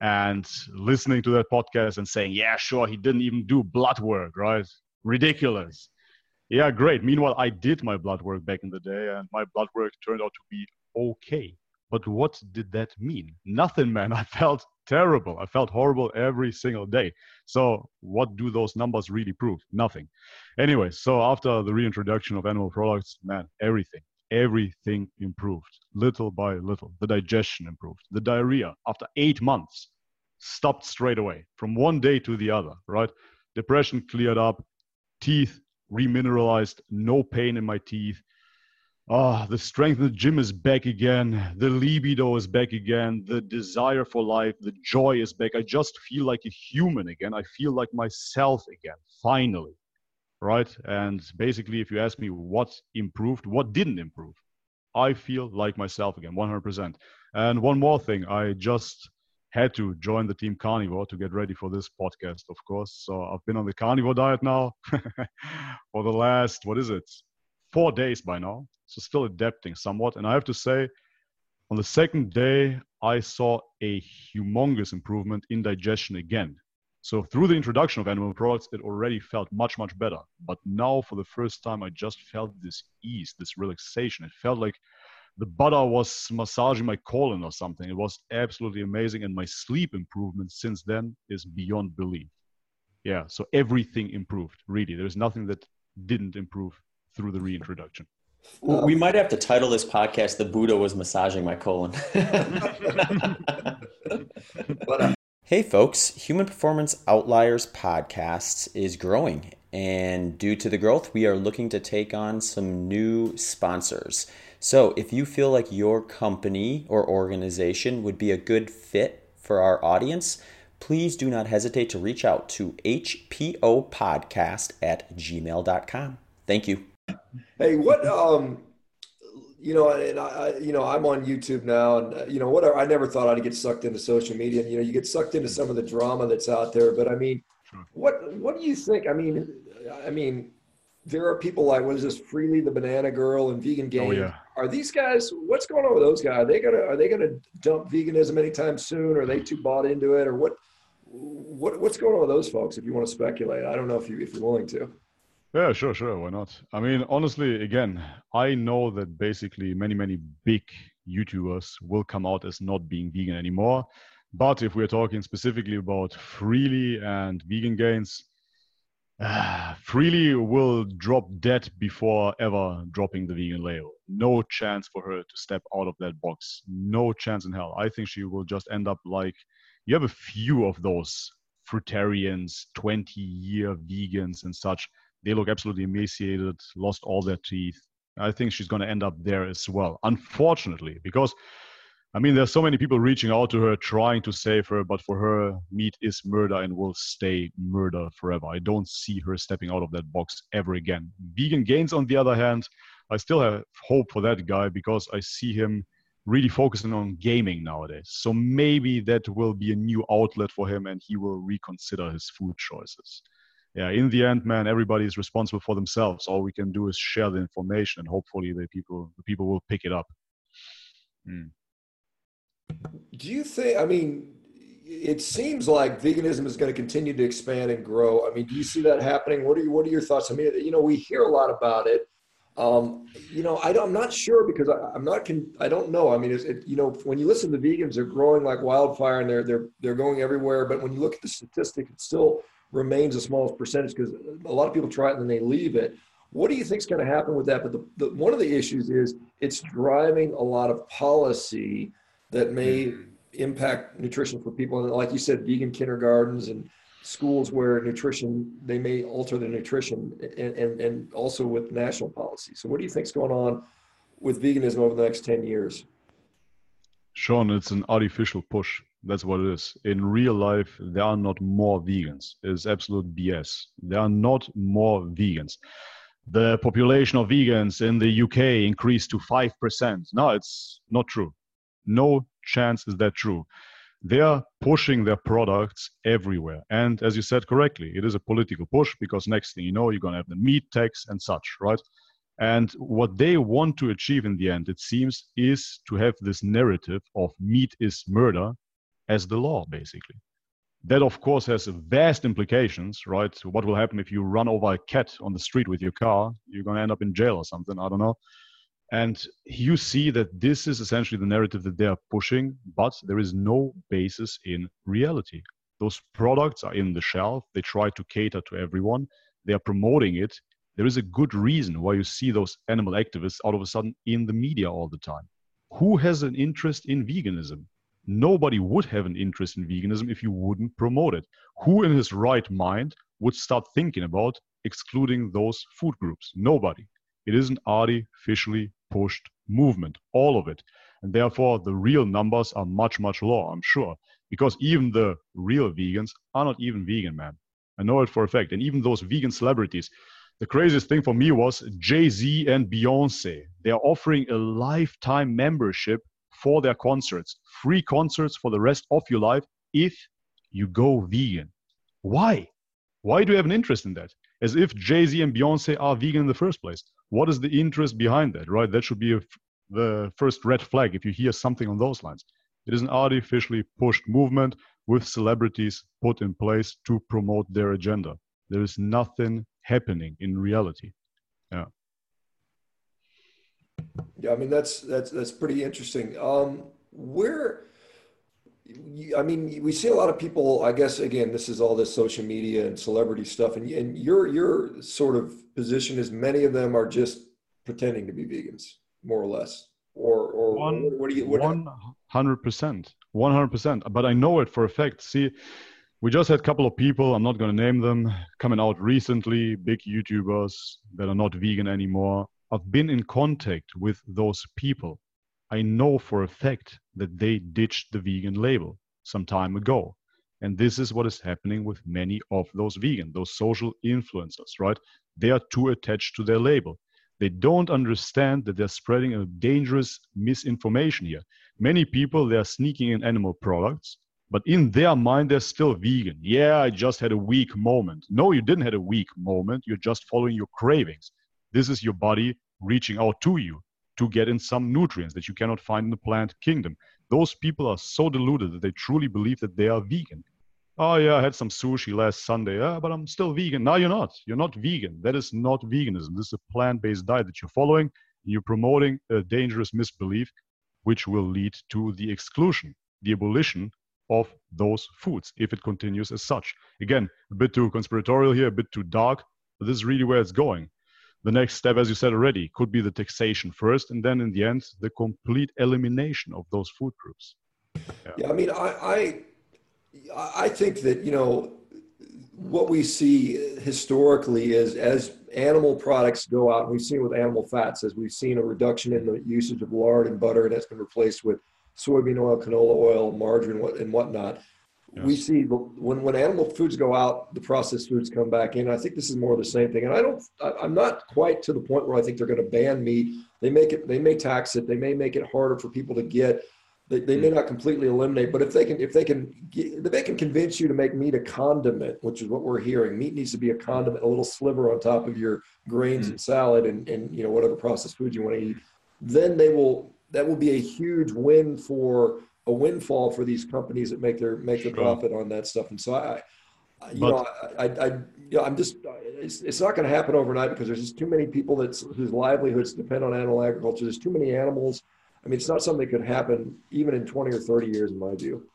and listening to that podcast and saying, yeah, sure, he didn't even do blood work, right? Ridiculous. Yeah, great. Meanwhile, I did my blood work back in the day and my blood work turned out to be okay. But what did that mean? Nothing, man. I felt terrible. I felt horrible every single day. So, what do those numbers really prove? Nothing. Anyway, so after the reintroduction of animal products, man, everything, everything improved little by little. The digestion improved. The diarrhea, after eight months, stopped straight away from one day to the other, right? Depression cleared up, teeth remineralized, no pain in my teeth Ah, oh, the strength in the gym is back again. The libido is back again. The desire for life, the joy is back. I just feel like a human again. I feel like myself again, finally. Right? And basically, if you ask me what improved, what didn't improve, I feel like myself again, 100%. And one more thing, I just had to join the team carnivore to get ready for this podcast, of course. So I've been on the carnivore diet now for the last, what is it, four days by now so still adapting somewhat. And I have to say, on the second day, I saw a humongous improvement in digestion again. So through the introduction of animal products, it already felt much, much better. But now, for the first time, I just felt this ease, this relaxation. It felt like the butter was massaging my colon or something. It was absolutely amazing. And my sleep improvement since then is beyond belief. Yeah, so everything improved, really. There's nothing that didn't improve through the reintroduction. We um, might have to title this podcast "The Buddha was massaging my colon." Uh, hey, folks! Human Performance Outliers podcast is growing, and due to the growth, we are looking to take on some new sponsors. So, if you feel like your company or organization would be a good fit for our audience, please do not hesitate to reach out to hpopodcast at gmail.com. Thank you. Hey, what um, you know, and I, you know, I'm on YouTube now, and uh, you know, whatever. I never thought I'd get sucked into social media. And, you know, you get sucked into some of the drama that's out there. But I mean, what what do you think? I mean, I mean, there are people like what is this Freelee the Banana Girl and Vegan Gains? Oh, yeah. Are these guys? What's going on with those guys? Are they gonna are they gonna dump veganism anytime soon? Or are they too bought into it? Or what? What what's going on with those folks? If you want to speculate, I don't know if you if you're willing to. Yeah, sure, sure. Why not? I mean, honestly, again, I know that basically many, many big YouTubers will come out as not being vegan anymore. But if we're talking specifically about Freelee and vegan gains, uh, Freelee will drop dead before ever dropping the vegan label. No chance for her to step out of that box. No chance in hell. I think she will just end up like you have a few of those fruitarians, 20 year vegans and such they look absolutely emaciated, lost all their teeth. I think she's going to end up there as well, unfortunately, because I mean, there's so many people reaching out to her, trying to save her, but for her, meat is murder and will stay murder forever. I don't see her stepping out of that box ever again. Vegan Gains, on the other hand, I still have hope for that guy because I see him really focusing on gaming nowadays. So maybe that will be a new outlet for him and he will reconsider his food choices yeah, in the end, man, everybody is responsible for themselves. All we can do is share the information, and hopefully, the people the people will pick it up. Mm. Do you think? I mean, it seems like veganism is going to continue to expand and grow. I mean, do you see that happening? What are you, what are your thoughts? I mean, you know, we hear a lot about it, Um, you know, I am not sure because I, am not. Con, I don't know. I mean, it, you know, when you listen to vegans, they're growing like wildfire and they're they're they're going everywhere. But when you look at the statistic, it's still remains the smallest percentage because a lot of people try it and then they leave it. What do you think is going to happen with that? But the, the, one of the issues is it's driving a lot of policy that may mm-hmm. impact nutrition for people. And like you said, vegan kindergartens and schools where nutrition they may alter the nutrition and, and, and also with national policy so what do you think is going on with veganism over the next 10 years sean it's an artificial push that's what it is. In real life there are not more vegans. It's absolute bs there are not more vegans. The population of vegans in the uk increased to 5% no it's not true. No chance is that true. They are pushing their products everywhere. And as you said correctly, it is a political push because next thing you know, you're going to have the meat tax and such, right? And what they want to achieve in the end, it seems, is to have this narrative of meat is murder as the law, basically. That, of course, has vast implications, right? What will happen if you run over a cat on the street with your car? You're going to end up in jail or something. I don't know. And you see that this is essentially the narrative that they are pushing, but there is no basis in reality. Those products are in the shelf, they try to cater to everyone, they are promoting it. There is a good reason why you see those animal activists all of a sudden in the media all the time. Who has an interest in veganism? Nobody would have an interest in veganism if you wouldn't promote it. Who in his right mind would start thinking about excluding those food groups? Nobody. It is an artificially pushed movement, all of it. And therefore, the real numbers are much, much lower, I'm sure. Because even the real vegans are not even vegan, man. I know it for a fact. And even those vegan celebrities, the craziest thing for me was Jay Z and Beyonce. They're offering a lifetime membership for their concerts, free concerts for the rest of your life if you go vegan. Why? Why do you have an interest in that? As if Jay Z and Beyonce are vegan in the first place what is the interest behind that right that should be a, the first red flag if you hear something on those lines it is an artificially pushed movement with celebrities put in place to promote their agenda there is nothing happening in reality yeah yeah i mean that's that's that's pretty interesting um where I mean, we see a lot of people. I guess again, this is all this social media and celebrity stuff, and and your your sort of position is many of them are just pretending to be vegans, more or less. Or or one, what, what do you? One hundred percent, one hundred percent. But I know it for a fact. See, we just had a couple of people. I'm not going to name them. Coming out recently, big YouTubers that are not vegan anymore. I've been in contact with those people I know for a fact that they ditched the vegan label some time ago. And this is what is happening with many of those vegan, those social influencers, right? They are too attached to their label. They don't understand that they're spreading a dangerous misinformation here. Many people, they're sneaking in animal products, but in their mind, they're still vegan. Yeah, I just had a weak moment. No, you didn't have a weak moment. You're just following your cravings. This is your body reaching out to you to get in some nutrients that you cannot find in the plant kingdom. Those people are so deluded that they truly believe that they are vegan. Oh yeah, I had some sushi last Sunday, yeah, but I'm still vegan. No, you're not. You're not vegan. That is not veganism. This is a plant-based diet that you're following. You're promoting a dangerous misbelief, which will lead to the exclusion, the abolition of those foods if it continues as such. Again, a bit too conspiratorial here, a bit too dark, but this is really where it's going the next step, as you said already, could be the taxation first, and then in the end, the complete elimination of those food groups. Yeah, yeah I mean, I, I, I think that you know what we see historically is as animal products go out, we've seen with animal fats, as we've seen a reduction in the usage of lard and butter, and that's been replaced with soybean oil, canola oil, margarine, and whatnot. Yeah. We see when when animal foods go out, the processed foods come back in. I think this is more of the same thing. And I don't, I'm not quite to the point where I think they're going to ban meat. They make it, they may tax it, they may make it harder for people to get. They, they may mm. not completely eliminate, but if they can, if they can, if they can convince you to make meat a condiment, which is what we're hearing, meat needs to be a condiment, a little sliver on top of your grains mm. and salad, and and you know whatever processed food you want to eat. Then they will. That will be a huge win for a windfall for these companies that make their make their sure. profit on that stuff. And so I, you but, know, I, I, I you know, I'm just, it's, it's not going to happen overnight because there's just too many people that's, whose livelihoods depend on animal agriculture. There's too many animals. I mean, it's not something that could happen even in 20 or 30 years, in my view.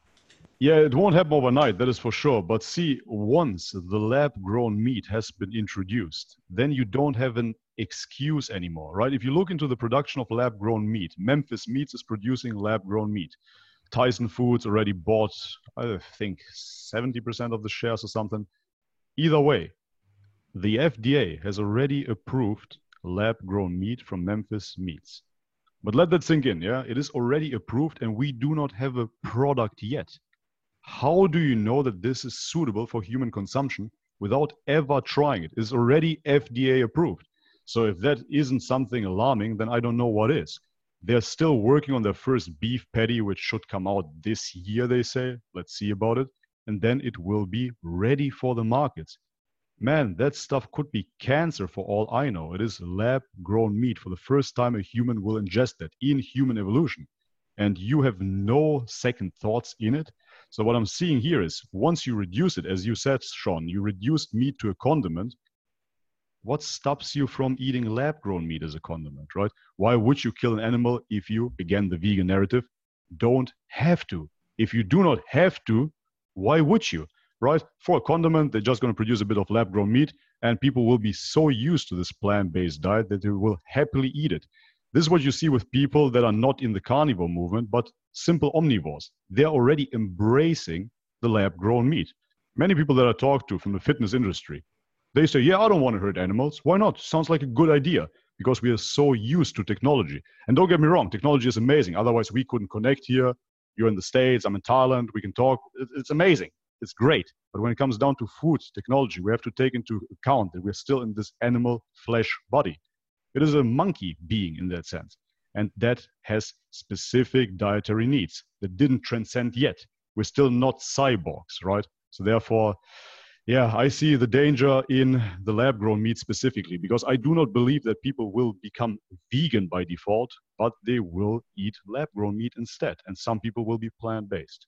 Yeah, it won't happen overnight, that is for sure. But see, once the lab grown meat has been introduced, then you don't have an excuse anymore, right? If you look into the production of lab grown meat, Memphis Meats is producing lab grown meat. Tyson Foods already bought, I think, 70% of the shares or something. Either way, the FDA has already approved lab grown meat from Memphis Meats. But let that sink in, yeah? It is already approved and we do not have a product yet. How do you know that this is suitable for human consumption without ever trying it? It's already FDA approved. So if that isn't something alarming, then I don't know what is. They're still working on their first beef patty, which should come out this year, they say. Let's see about it. And then it will be ready for the markets. Man, that stuff could be cancer for all I know. It is lab grown meat. For the first time, a human will ingest that in human evolution. And you have no second thoughts in it. So what I'm seeing here is once you reduce it, as you said, Sean, you reduce meat to a condiment. What stops you from eating lab-grown meat as a condiment, right? Why would you kill an animal if you, again, the vegan narrative, don't have to? If you do not have to, why would you? Right? For a condiment, they're just going to produce a bit of lab grown meat, and people will be so used to this plant based diet that they will happily eat it. This is what you see with people that are not in the carnivore movement, but simple omnivores. They're already embracing the lab grown meat. Many people that I talk to from the fitness industry, they say, Yeah, I don't want to hurt animals. Why not? Sounds like a good idea because we are so used to technology. And don't get me wrong, technology is amazing. Otherwise, we couldn't connect here. You're in the States, I'm in Thailand, we can talk. It's amazing. It's great. But when it comes down to food technology, we have to take into account that we're still in this animal flesh body. It is a monkey being in that sense. And that has specific dietary needs that didn't transcend yet. We're still not cyborgs, right? So therefore, yeah, I see the danger in the lab grown meat specifically because I do not believe that people will become vegan by default, but they will eat lab grown meat instead. And some people will be plant based.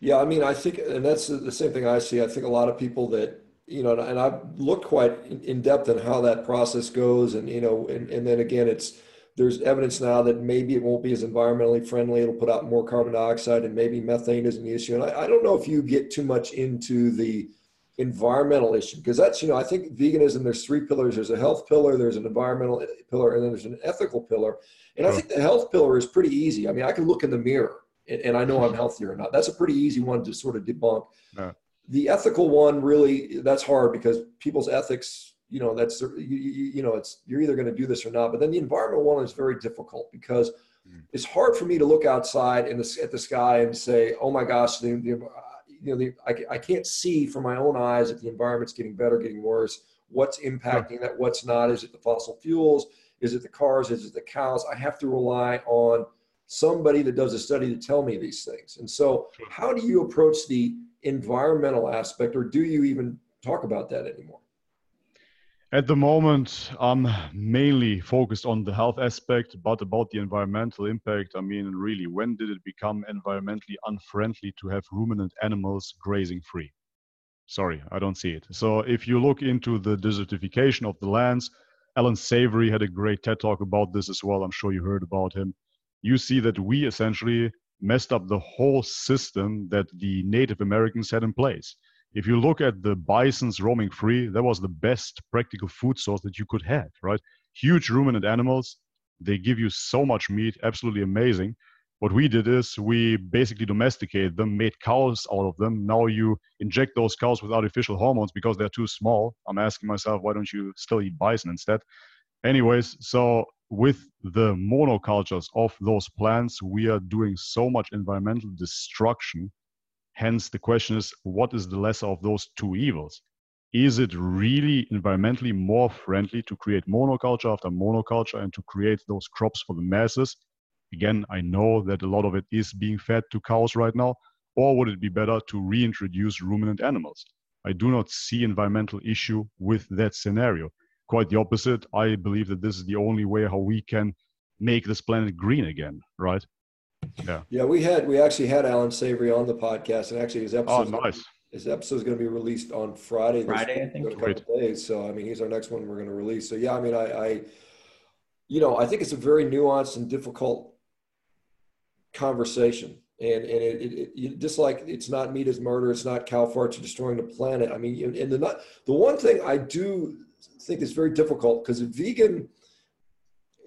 Yeah, I mean, I think, and that's the same thing I see. I think a lot of people that you know, and I've looked quite in depth on how that process goes. And, you know, and, and then again, it's, there's evidence now that maybe it won't be as environmentally friendly. It'll put out more carbon dioxide and maybe methane isn't the issue. And I, I don't know if you get too much into the environmental issue because that's, you know, I think veganism, there's three pillars. There's a health pillar, there's an environmental pillar, and then there's an ethical pillar. And I think the health pillar is pretty easy. I mean, I can look in the mirror and, and I know I'm healthier or not. That's a pretty easy one to sort of debunk the ethical one really that's hard because people's ethics you know that's you, you know it's you're either going to do this or not but then the environmental one is very difficult because mm. it's hard for me to look outside in the, at the sky and say oh my gosh the, the you know the, I, I can't see from my own eyes if the environment's getting better getting worse what's impacting that what's not. Is it the fossil fuels? Is it the cars? Is it the cows? I have to rely on somebody that does a study to tell me these things. And so how do you approach the environmental aspect, or do you even talk about that anymore? At the moment, I'm mainly focused on the health aspect, but about the environmental impact, I mean, really, when did it become environmentally unfriendly to have ruminant animals grazing free? Sorry, I don't see it. So if you look into the desertification of the lands, Alan Savory had a great TED talk about this as well. I'm sure you heard about him. You see that we essentially messed up the whole system that the Native Americans had in place. If you look at the bisons roaming free, that was the best practical food source that you could have, right? Huge ruminant animals, they give you so much meat, absolutely amazing. What we did is we basically domesticated them, made cows out of them. Now you inject those cows with artificial hormones because they're too small. I'm asking myself, why don't you still eat bison instead? Anyways, so with the monocultures of those plants, we are doing so much environmental destruction. Hence, the question is what is the lesser of those two evils? Is it really environmentally more friendly to create monoculture after monoculture and to create those crops for the masses? Again, I know that a lot of it is being fed to cows right now. Or would it be better to reintroduce ruminant animals? I do not see environmental issue with that scenario quite the opposite. I believe that this is the only way how we can make this planet green again, right? Yeah. Yeah, we had we actually had Alan Savory on the podcast, and actually his episode. Oh, nice. his episode is going to be released on Friday. Friday, I think. A couple days. So I mean, he's our next one we're going to release. So yeah, I mean, I, I, you know, I think it's a very nuanced and difficult conversation. And, and it, it, it, just like it's not meat is murder, it's not cow farts are destroying the planet. I mean, and the not the one thing I do think is very difficult because a vegan,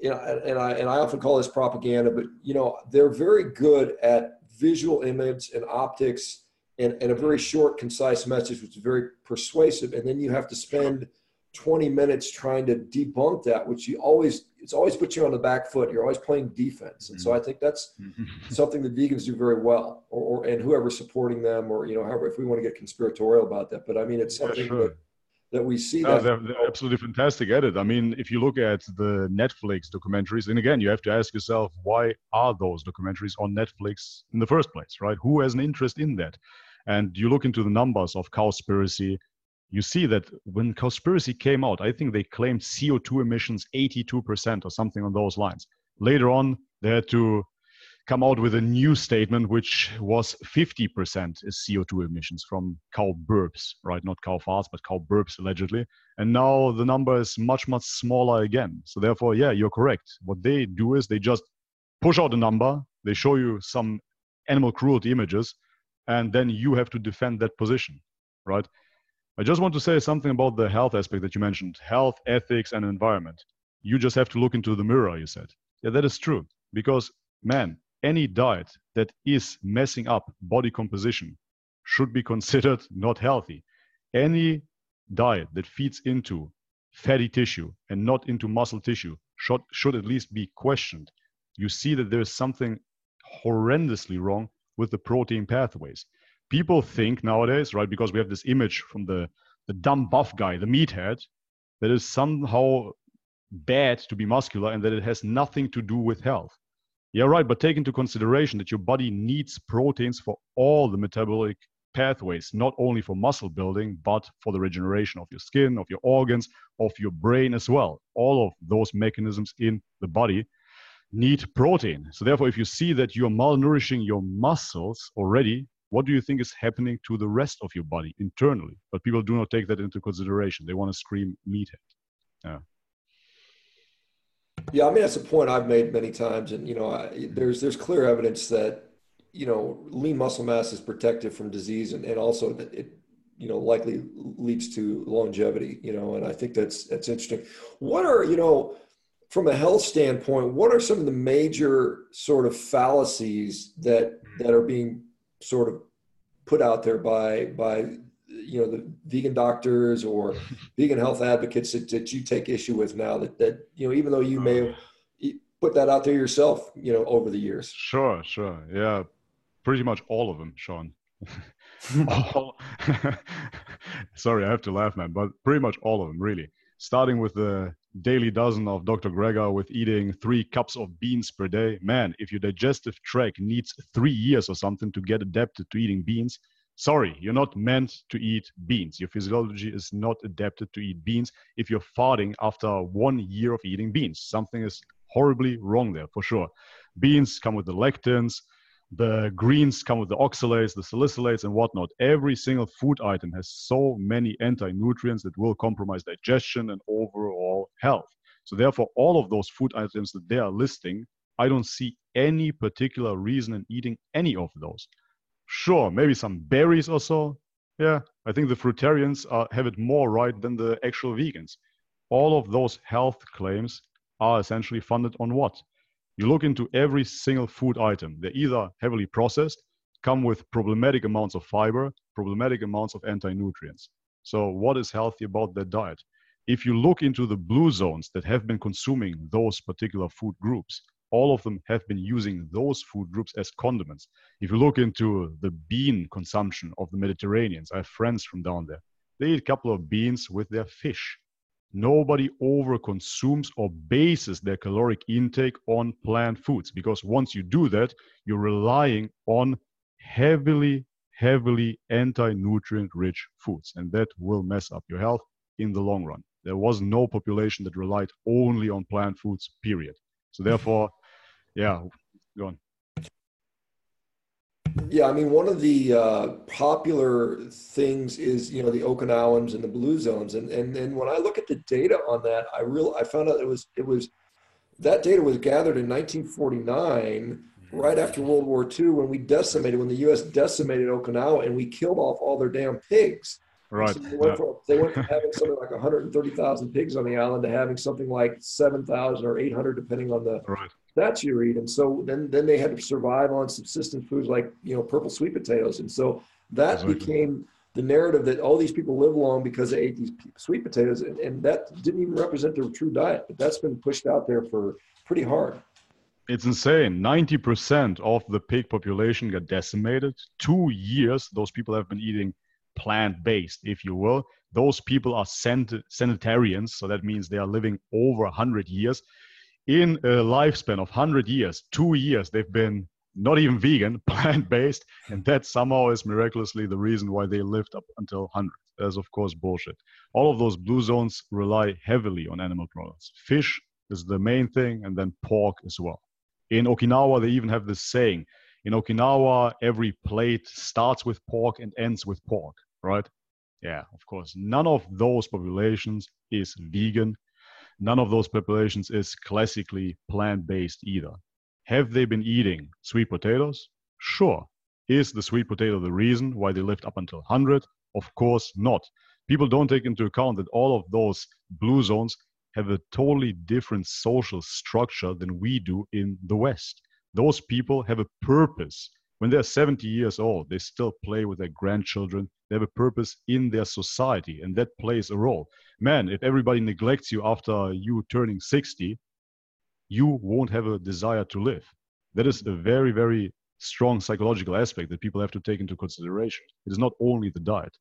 you know, and I and I often call this propaganda, but you know, they're very good at visual image and optics and, and a very short, concise message, which is very persuasive. And then you have to spend 20 minutes trying to debunk that, which you always, it's always put you on the back foot. You're always playing defense. And so I think that's mm-hmm. something that vegans do very well or, or, and whoever's supporting them or, you know, however, if we want to get conspiratorial about that, but I mean, it's something yeah, sure. that, that we see no, that they're, they're, absolutely fantastic at it. I mean, if you look at the Netflix documentaries, and again, you have to ask yourself, why are those documentaries on Netflix in the first place, right? Who has an interest in that? And you look into the numbers of Cowspiracy, you see that when Cowspiracy came out, I think they claimed CO2 emissions 82% or something on those lines. Later on, they had to come out with a new statement, which was 50% is CO2 emissions from cow burps, right? Not cow farts, but cow burps allegedly. And now the number is much, much smaller again. So therefore, yeah, you're correct. What they do is they just push out a number, they show you some animal cruelty images, and then you have to defend that position, right? I just want to say something about the health aspect that you mentioned health, ethics, and environment. You just have to look into the mirror, you said. Yeah, that is true. Because, man, any diet that is messing up body composition should be considered not healthy. Any diet that feeds into fatty tissue and not into muscle tissue should, should at least be questioned. You see that there is something horrendously wrong with the protein pathways. People think nowadays, right, because we have this image from the, the dumb buff guy, the meathead, that is somehow bad to be muscular and that it has nothing to do with health. Yeah, right, but take into consideration that your body needs proteins for all the metabolic pathways, not only for muscle building, but for the regeneration of your skin, of your organs, of your brain as well. All of those mechanisms in the body need protein. So therefore, if you see that you're malnourishing your muscles already, what do you think is happening to the rest of your body internally? But people do not take that into consideration. They want to scream meathead. Yeah. Yeah, I mean that's a point I've made many times, and you know, I, there's there's clear evidence that you know lean muscle mass is protective from disease, and, and also that it you know likely leads to longevity. You know, and I think that's that's interesting. What are you know from a health standpoint, what are some of the major sort of fallacies that that are being sort of put out there by by you know the vegan doctors or vegan health advocates that, that you take issue with now that that you know even though you may have put that out there yourself you know over the years. Sure sure. Yeah. Pretty much all of them sean. All, sorry i have to laugh man but pretty much all of them really. Starting with the daily dozen of Dr. Greger with eating three cups of beans per day. Man, if your digestive tract needs three years or something to get adapted to eating beans, sorry, you're not meant to eat beans. Your physiology is not adapted to eat beans if you're farting after one year of eating beans. Something is horribly wrong there for sure. Beans come with the lectins, the greens come with the oxalates, the salicylates, and whatnot. Every single food item has so many anti nutrients that will compromise digestion and overall health. So, therefore, all of those food items that they are listing, I don't see any particular reason in eating any of those. Sure, maybe some berries or so. Yeah, I think the fruitarians have it more right than the actual vegans. All of those health claims are essentially funded on what? You look into every single food item. They're either heavily processed, come with problematic amounts of fiber, problematic amounts of anti-nutrients. So what is healthy about that diet? If you look into the blue zones that have been consuming those particular food groups, all of them have been using those food groups as condiments. If you look into the bean consumption of the Mediterraneans, I have friends from down there. They eat a couple of beans with their fish nobody over consumes or bases their caloric intake on plant foods because once you do that you're relying on heavily heavily anti-nutrient rich foods and that will mess up your health in the long run there was no population that relied only on plant foods period so therefore yeah go on Yeah, I mean, one of the uh, popular things is you know the Okinawans and the blue zones, and and and when I look at the data on that, I real I found out it was it was that data was gathered in 1949, right after World War II, when we decimated when the U.S. decimated Okinawa and we killed off all their damn pigs. Right. So they, went from, they went from having something like 130,000 pigs on the island to having something like 7,000 or 800, depending on the right. Stats you eat. And so then, then they had to survive on subsistence foods like, you know, purple sweet potatoes. And so that became the narrative that all these people live long because they ate these sweet potatoes. And, and that didn't even represent their true diet, but that's been pushed out there for pretty hard. It's insane. 90% of the pig population got decimated. Two years, those people have been eating plant based, if you will. Those people are centenarians, so that means they are living over 100 years. In a lifespan of 100 years, two years, they've been not even vegan, plant based, and that somehow is miraculously the reason why they lived up until 100. That's, of course, bullshit. All of those blue zones rely heavily on animal products. Fish is the main thing, and then pork as well. In Okinawa, they even have this saying in Okinawa, every plate starts with pork and ends with pork, right? Yeah, of course. None of those populations is vegan. None of those populations is classically plant based either. Have they been eating sweet potatoes? Sure. Is the sweet potato the reason why they lived up until 100? Of course not. People don't take into account that all of those blue zones have a totally different social structure than we do in the West those people have a purpose. When they're 70 years old, they still play with their grandchildren. They have a purpose in their society, and that plays a role. Man, if everybody neglects you after you turning 60, you won't have a desire to live. That is a very, very strong psychological aspect that people have to take into consideration. It is not only the diet.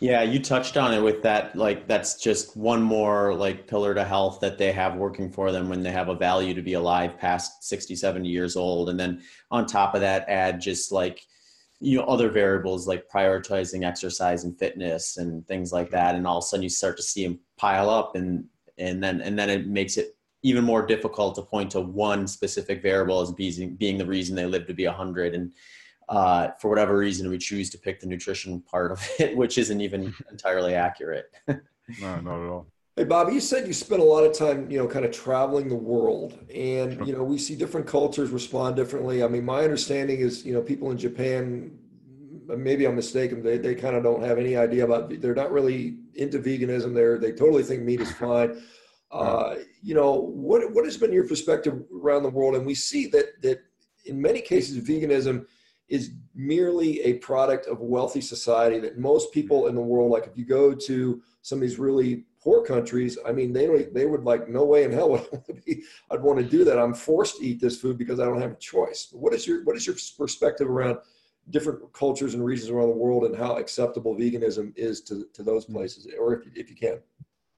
Yeah, you touched on it with that. Like, that's just one more like pillar to health that they have working for them when they have a value to be alive past 60, 70 years old. And then on top of that, add just like, you know, other variables like prioritizing exercise and fitness and things like that. And all of a sudden you start to see them pile up and, and then, and then it makes it even more difficult to point to one specific variable as being, being the reason they live to be a hundred. And, uh, for whatever reason, we choose to pick the nutrition part of it, which isn't even entirely accurate. no, not at all. Hey, Bobby, you said you spent a lot of time, you know, kind of traveling the world, and you know, we see different cultures respond differently. I mean, my understanding is, you know, people in Japan, maybe I'm mistaken, they they kind of don't have any idea about. They're not really into veganism. They're they totally think meat is fine. Uh, you know, what what has been your perspective around the world? And we see that that in many cases, veganism is merely a product of a wealthy society that most people in the world, like if you go to some of these really poor countries, I mean, they they would like, no way in hell would I want to be, I'd want to do that. I'm forced to eat this food because I don't have a choice. What is your, what is your perspective around different cultures and regions around the world and how acceptable veganism is to, to those mm. places, or if, if you can?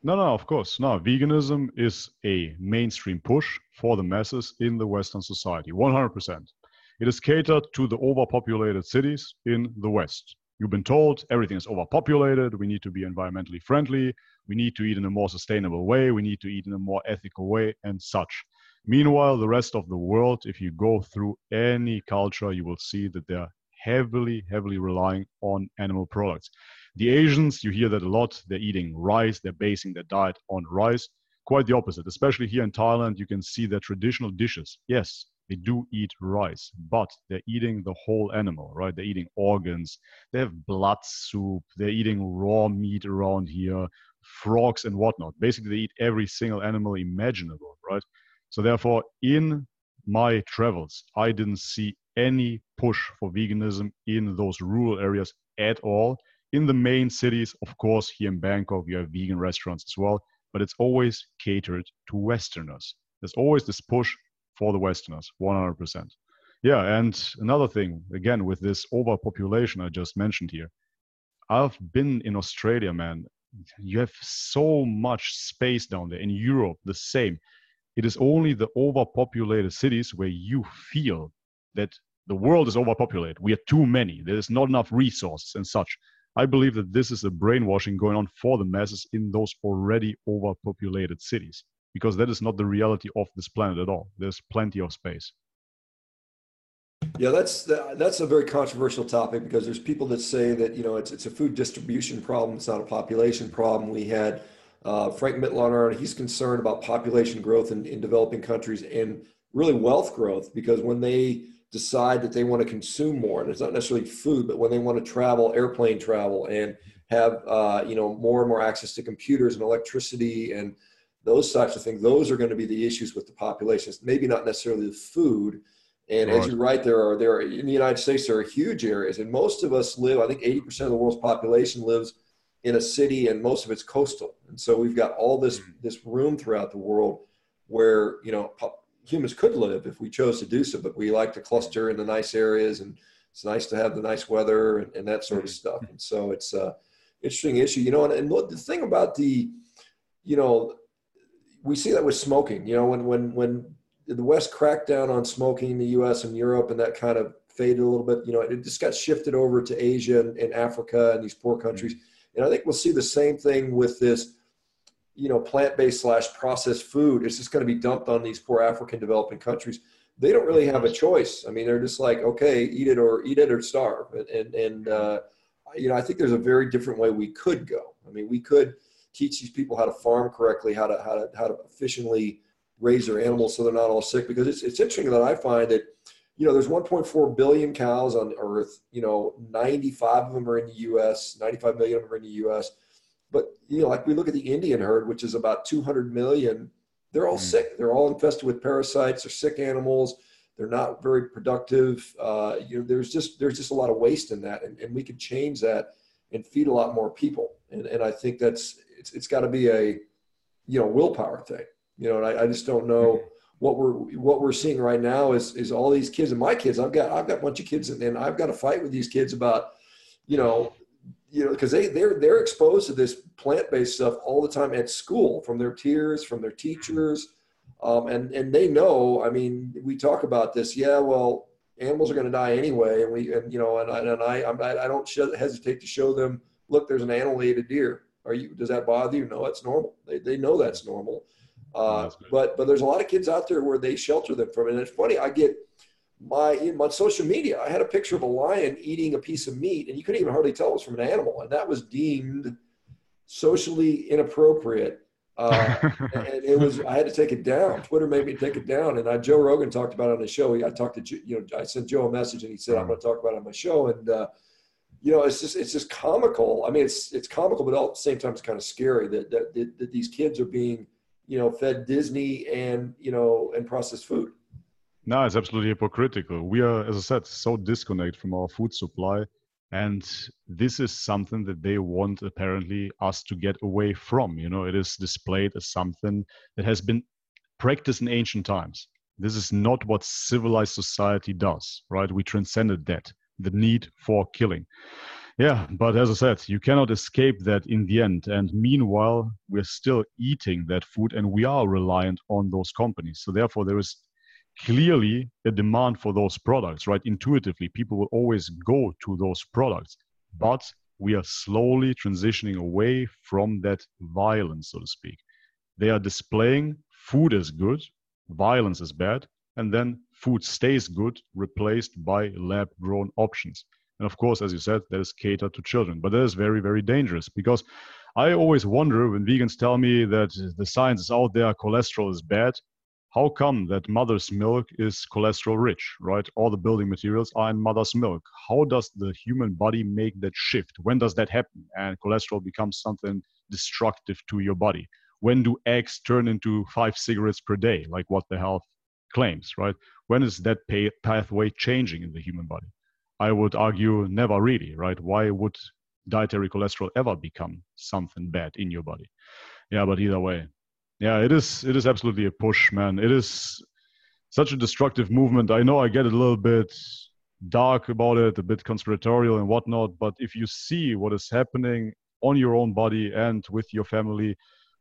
No, no, of course. No, veganism is a mainstream push for the masses in the Western society, 100%. It is catered to the overpopulated cities in the West. You've been told everything is overpopulated. We need to be environmentally friendly. We need to eat in a more sustainable way. We need to eat in a more ethical way, and such. Meanwhile, the rest of the world, if you go through any culture, you will see that they're heavily, heavily relying on animal products. The Asians, you hear that a lot. They're eating rice, they're basing their diet on rice. Quite the opposite. Especially here in Thailand, you can see their traditional dishes. Yes, they do eat rice, but they're eating the whole animal, right? They're eating organs, they have blood soup, they're eating raw meat around here, frogs and whatnot. Basically, they eat every single animal imaginable, right? So, therefore, in my travels, I didn't see any push for veganism in those rural areas at all. In the main cities, of course, here in Bangkok, you have vegan restaurants as well, but it's always catered to Westerners. There's always this push for the Westerners, 100%. Yeah, and another thing, again, with this overpopulation I just mentioned here, I've been in Australia, man. You have so much space down there. In Europe, the same. It is only the overpopulated cities where you feel that the world is overpopulated. We are too many. There's not enough resources and such. I believe that this is a brainwashing going on for the masses in those already overpopulated cities because that is not the reality of this planet at all. There's plenty of space. Yeah, that's that's a very controversial topic because there's people that say that you know it's it's a food distribution problem, it's not a population problem. We had uh, Frank Mitloehner, he's concerned about population growth in, in developing countries and really wealth growth because when they decide that they want to consume more, and it's not necessarily food, but when they want to travel, airplane travel, and have uh, you know more and more access to computers and electricity and those types of things, those are going to be the issues with the populations. Maybe not necessarily the food. And right. as you're right, there are there are, in the United States there are huge areas, and most of us live. I think 80% of the world's population lives in a city, and most of it's coastal. And so we've got all this mm-hmm. this room throughout the world where you know humans could live if we chose to do so, but we like to cluster in the nice areas and it's nice to have the nice weather and, and that sort of mm-hmm. stuff. And so it's a interesting issue, you know, and, and the thing about the, you know, we see that with smoking, you know, when, when, when the West cracked down on smoking in the U.S. and Europe, and that kind of faded a little bit. You know, it just got shifted over to Asia and, and Africa and these poor countries. Mm-hmm. And I think we'll see the same thing with this you know, plant-based slash processed food is just going to be dumped on these poor African developing countries. They don't really have a choice. I mean, they're just like, okay, eat it or eat it or starve. And and, and uh, you know, I think there's a very different way we could go. I mean, we could teach these people how to farm correctly, how to how to how to efficiently raise their animals so they're not all sick. Because it's it's interesting that I find that you know, there's 1.4 billion cows on Earth. You know, 95 of them are in the U.S. 95 million of them are in the U.S. But you know, like we look at the Indian herd, which is about 200 million, they're all mm. sick. They're all infested with parasites. They're sick animals. They're not very productive. Uh, you know, there's just there's just a lot of waste in that, and, and we could change that and feed a lot more people. And and I think that's it's it's got to be a you know willpower thing. You know, and I, I just don't know. Mm-hmm. What we're what we're seeing right now is is all these kids and my kids. I've got I've got a bunch of kids and, and I've got to fight with these kids about you know you know, because they they're they're exposed to this plant based stuff all the time at school from their peers, from their teachers, um, and and they know. I mean, we talk about this. Yeah, well, animals are going to die anyway, and we and you know, and I and I I'm, I don't hesitate to show them. Look, there's an animal ate a deer. Are you? Does that bother you? No, it's normal. They they know that's normal. Uh, but but there's a lot of kids out there where they shelter them from it. And it's funny. I get my on social media, I had a picture of a lion eating a piece of meat, and you couldn't even hardly tell it was from an animal, and that was deemed socially inappropriate. Uh, and it was I had to take it down. Twitter made me take it down, and I, Joe Rogan talked about it on the show. I talked to you know I sent Joe a message, and he said I'm going to talk about it on my show, and uh, you know it's just it's just comical. I mean it's it's comical, but at the same time it's kind of scary that that, that, that these kids are being you know fed Disney and you know and processed food. No, it's absolutely hypocritical. We are, as I said, so disconnected from our food supply. And this is something that they want apparently us to get away from. You know, it is displayed as something that has been practiced in ancient times. This is not what civilized society does, right? We transcended that, the need for killing. Yeah, but as I said, you cannot escape that in the end. And meanwhile, we're still eating that food and we are reliant on those companies. So therefore, there is clearly a demand for those products, right? Intuitively, people will always go to those products. But we are slowly transitioning away from that violence, so to speak. They are displaying food is good, violence is bad, and then food stays good, replaced by lab grown options. And of course, as you said, that is catered to children. But that is very, very dangerous because I always wonder when vegans tell me that the science is out there, cholesterol is bad how come that mother's milk is cholesterol rich, right? All the building materials are in mother's milk. How does the human body make that shift? When does that happen? And cholesterol becomes something destructive to your body. When do eggs turn into five cigarettes per day, like what the health claims, right? When is that pay- pathway changing in the human body? I would argue never really, right? Why would dietary cholesterol ever become something bad in your body? Yeah, but either way, yeah, it is. It is absolutely a push, man. It is such a destructive movement. I know I get a little bit dark about it, a bit conspiratorial and whatnot. But if you see what is happening on your own body and with your family,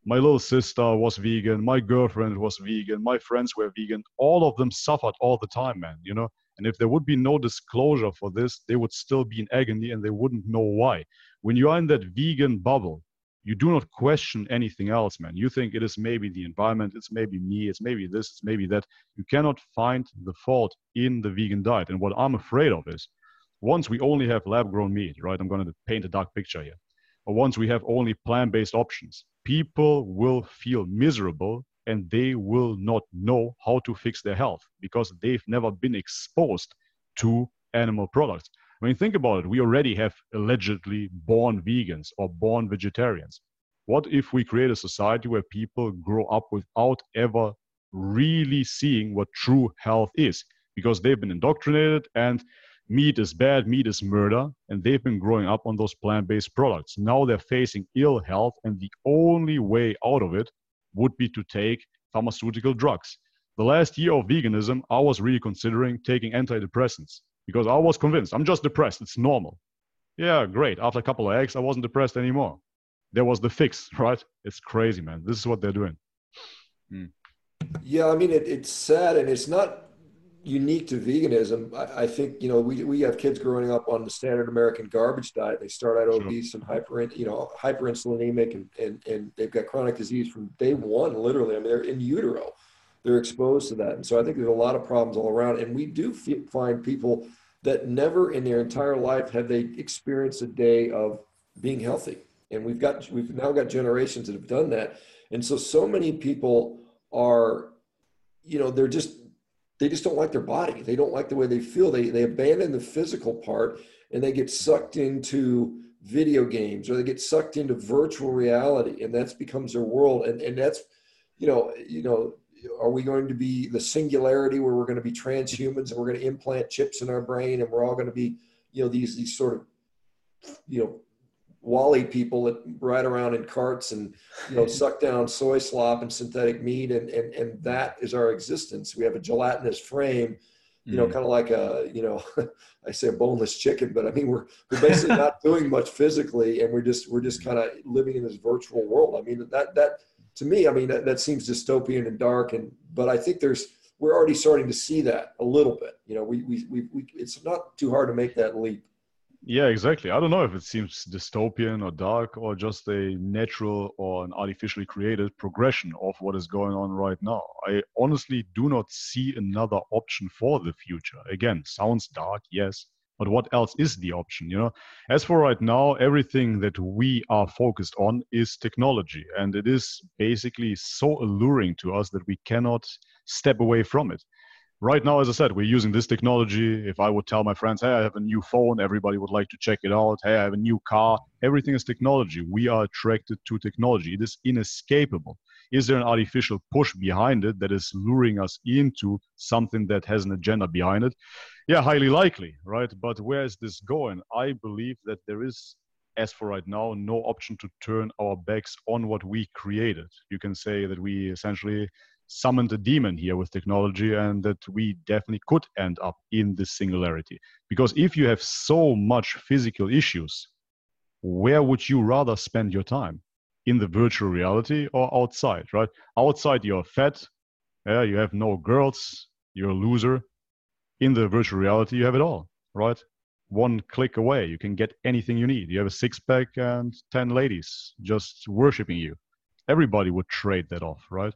my little sister was vegan, my girlfriend was vegan, my friends were vegan. All of them suffered all the time, man. You know. And if there would be no disclosure for this, they would still be in agony and they wouldn't know why. When you are in that vegan bubble, you do not question anything else, man. You think it is maybe the environment, it's maybe me, it's maybe this, it's maybe that. You cannot find the fault in the vegan diet. And what I'm afraid of is once we only have lab grown meat, right? I'm going to paint a dark picture here. Or once we have only plant based options, people will feel miserable and they will not know how to fix their health because they've never been exposed to animal products. I mean, think about it. We already have allegedly born vegans or born vegetarians. What if we create a society where people grow up without ever really seeing what true health is? Because they've been indoctrinated and meat is bad, meat is murder, and they've been growing up on those plant based products. Now they're facing ill health, and the only way out of it would be to take pharmaceutical drugs. The last year of veganism, I was really considering taking antidepressants because I was convinced I'm just depressed. It's normal. Yeah, great. After a couple of eggs, I wasn't depressed anymore. There was the fix, right? It's crazy, man. This is what they're doing. Mm. Yeah, I mean, it, it's sad and it's not unique to veganism. I, I, think, you know, we, we have kids growing up on the standard American garbage diet. They start out obese sure. and hyper, you know, hyperinsulinemic and, and, and they've got chronic disease from day one, literally. I mean, they're in utero they're exposed to that. And so I think there's a lot of problems all around. And we do f- find people that never in their entire life have they experienced a day of being healthy. And we've got we've now got generations that have done that. And so so many people are, you know, they're just they just don't like their body. They don't like the way they feel. They they abandon the physical part and they get sucked into video games or they get sucked into virtual reality and that becomes their world and and that's you know you know are we going to be the singularity where we're going to be transhumans and we're going to implant chips in our brain and we're all going to be you know these these sort of you know WALL-E people that ride around in carts and you know suck down soy slop and synthetic meat and and and that is our existence we have a gelatinous frame you know mm. kind of like a you know i say a boneless chicken but i mean we're we're basically not doing much physically and we're just we're just kind of living in this virtual world i mean that that to me, I mean, that, that seems dystopian and dark. And, but I think there's, we're already starting to see that a little bit. You know, we, we, we, we, it's not too hard to make that leap. Yeah, exactly. I don't know if it seems dystopian or dark or just a natural or an artificially created progression of what is going on right now. I honestly do not see another option for the future. Again, sounds dark, yes, but what else is the option you know as for right now everything that we are focused on is technology and it is basically so alluring to us that we cannot step away from it right now as i said we're using this technology. If i would tell my friends hey i have a new phone everybody would like to check it out. Hey i have a new car. Everything is technology. We are attracted to technology. It is inescapable. Is there an artificial push behind it that is luring us into something that has an agenda behind it? Yeah, highly likely, right? But where is this going? I believe that there is, as for right now, no option to turn our backs on what we created. You can say that we essentially summoned a demon here with technology and that we definitely could end up in this singularity. Because if you have so much physical issues, where would you rather spend your time? In the virtual reality or outside, right? Outside, you're fat, yeah, you have no girls, you're a loser, in the virtual reality, you have it all, right? One click away, you can get anything you need. You have a six pack and 10 ladies just worshiping you. Everybody would trade that off, right?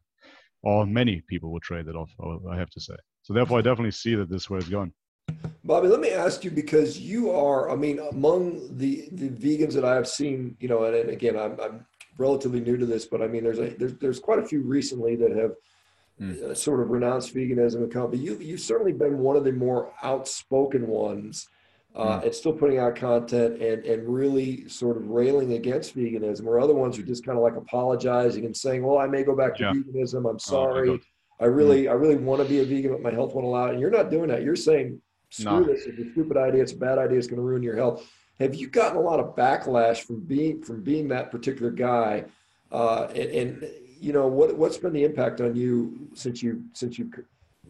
Or many people would trade that off, I have to say. So, therefore, I definitely see that this way it's going. Bobby, let me ask you because you are, I mean, among the, the vegans that I have seen, you know, and, and again, I'm, I'm relatively new to this, but I mean, there's a, there's, there's quite a few recently that have mm. sort of renounced veganism and company. You you've certainly been one of the more outspoken ones. Uh, and still putting out content and and really sort of railing against veganism, or other ones are just kind of like apologizing and saying, "Well, I may go back to yeah. veganism. I'm oh, sorry. Oh, I really, mm. I really want to be a vegan, but my health won't allow it." And you're not doing that. You're saying, "Screw this! It's a stupid idea. It's a bad idea. It's going to ruin your health." Have you gotten a lot of backlash from being from being that particular guy? Uh, and, and you know what what's been the impact on you since you since you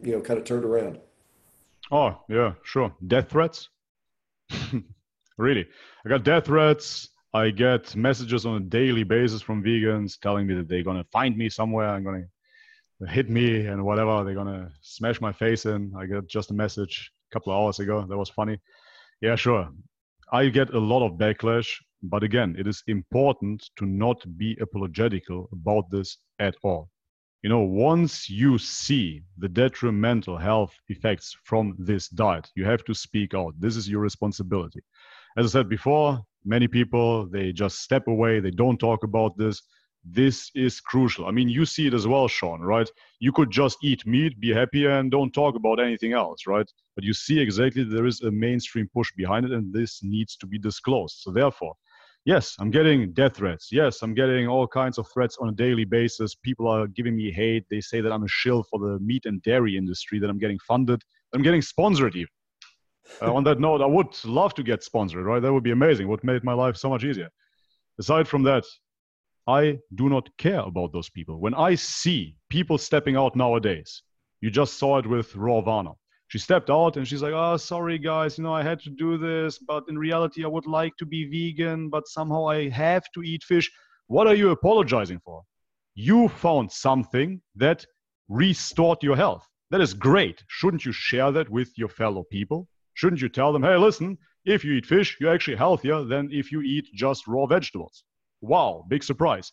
you know kind of turned around oh yeah sure death threats really? I got death threats. I get messages on a daily basis from vegans telling me that they're to find me somewhere i'm to hit me and whatever. They're to smash my face in. I got just a message a couple of hours ago. That was funny. Yeah sure. I get a lot of backlash But again, it is important to not be apologetical about this at all. You know, once you see the detrimental health effects from this diet, you have to speak out. This is your responsibility. As I said before, many people, they just step away, they don't talk about this this is crucial. I mean, you see it as well, Sean, right? You could just eat meat, be happy, and don't talk about anything else, right? But you see exactly there is a mainstream push behind it, and this needs to be disclosed. So, therefore, yes, I'm getting death threats. Yes, I'm getting all kinds of threats on a daily basis. People are giving me hate. They say that I'm a shill for the meat and dairy industry, that I'm getting funded, I'm getting sponsored even. Uh, on that note, I would love to get sponsored, right? That would be amazing. Would make my life so much easier. Aside from that, I do not care about those people. When I see people stepping out nowadays, you just saw it with Rawvana. She stepped out and she's like, oh, sorry, guys, you know, I had to do this, but in reality, I would like to be vegan, but somehow I have to eat fish. What are you apologizing for? You found something that restored your health. That is great. Shouldn't you share that with your fellow people? Shouldn't you tell them, hey, listen, if you eat fish, you're actually healthier than if you eat just raw vegetables? wow, big surprise.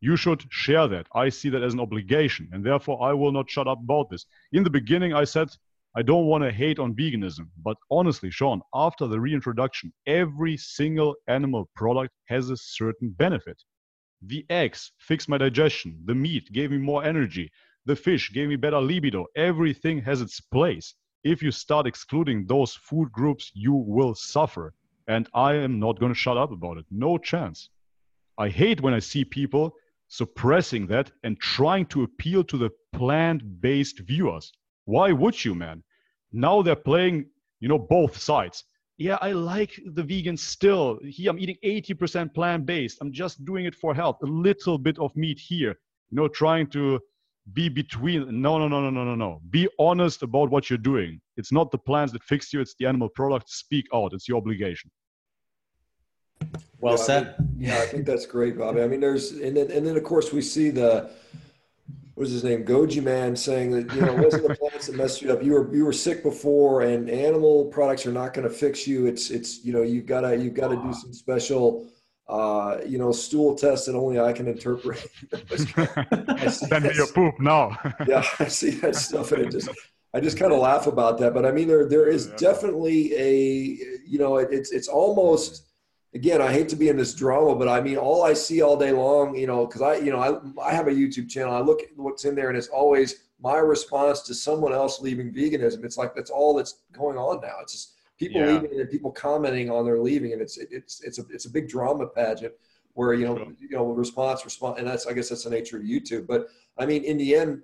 You should share that. I see that as an obligation, and therefore I will not shut up about this. In the beginning, I said I don't want to hate on veganism, but honestly, Sean, after the reintroduction, every single animal product has a certain benefit. The eggs fixed my digestion, the meat gave me more energy, the fish gave me better libido. Everything has its place. If you start excluding those food groups, you will suffer. And I am not going to shut up about it. No chance. I hate when I see people suppressing that and trying to appeal to the plant-based viewers. Why would you, man? Now they're playing, you know, both sides. Yeah, I like the vegan still. Here I'm eating 80% plant-based. I'm just doing it for health. A little bit of meat here. You know, trying to be between no no no no no no no be honest about what you're doing it's not the plants that fix you it's the animal product speak out it's your obligation well yeah, said. I mean, yeah, I think that's great, Bobby. I mean, there's and then and then of course we see the what is his name, Goji Man, saying that you know it wasn't the plants that messed you up. You were you were sick before, and animal products are not going to fix you. It's it's you know you gotta you gotta do some special uh, you know, stool test that only I can interpret. Send me your poop now. yeah, I see that stuff, and it just, I just kind of laugh about that. But I mean, there, there is definitely a, you know, it, it's, it's almost, again, I hate to be in this drama, but I mean, all I see all day long, you know, because I, you know, I, I have a YouTube channel. I look at what's in there, and it's always my response to someone else leaving veganism. It's like that's all that's going on now. It's just people yeah. leaving and people commenting on their leaving, and it's it's it's a it's a big drama pageant where you know sure. you know response response, and that's I guess that's the nature of YouTube. But I mean, in the end,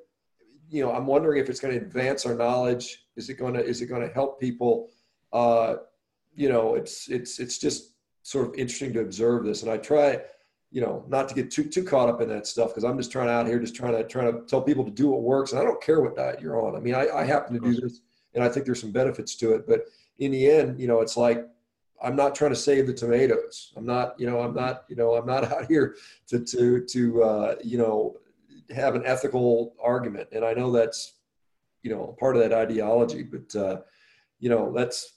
you know, I'm wondering if it's going to advance our knowledge. Is it going to is it going to help people? Uh, you know, it's it's it's just sort of interesting to observe this. And I try, you know, not to get too too caught up in that stuff because I'm just trying out here, just trying to trying to tell people to do what works. And I don't care what diet you're on. I mean, I, I happen to do this, and I think there's some benefits to it. But in the end, you know, it's like I'm not trying to save the tomatoes. I'm not, you know, I'm not, you know, I'm not out here to to to uh, you know have an ethical argument. And I know that's, you know, part of that ideology, but uh, you know, that's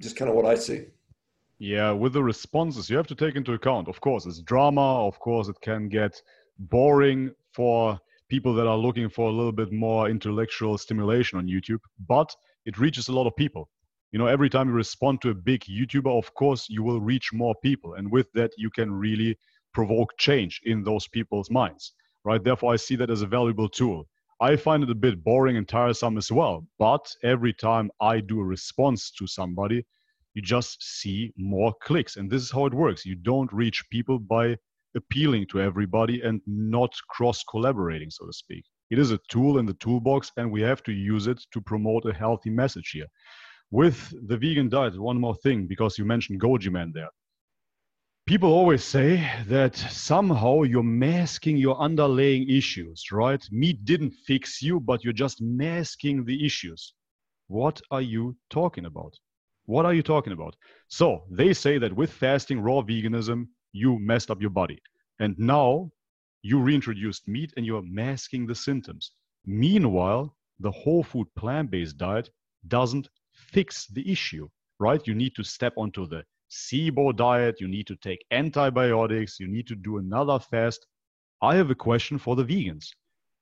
just kind of what I see. Yeah, with the responses, you have to take into account, of course, it's drama. Of course, it can get boring for people that are looking for a little bit more intellectual stimulation on YouTube, but it reaches a lot of people. You know, every time you respond to a big YouTuber, of course, you will reach more people. And with that, you can really provoke change in those people's minds, right? Therefore, I see that as a valuable tool. I find it a bit boring and tiresome as well. But every time I do a response to somebody, you just see more clicks. And this is how it works. You don't reach people by appealing to everybody and not cross collaborating, so to speak. It is a tool in the toolbox, and we have to use it to promote a healthy message here. With the vegan diet, one more thing, because you mentioned Goji Man there. People always say that somehow you're masking your underlying issues, right? Meat didn't fix you, but you're just masking the issues. What are you talking about? What are you talking about? So they say that with fasting, raw veganism, you messed up your body. And now you reintroduced meat and you're masking the symptoms. Meanwhile, the whole food plant based diet doesn't fix the issue, right? You need to step onto the SIBO diet, you need to take antibiotics, you need to do another fast. I have a question for the vegans.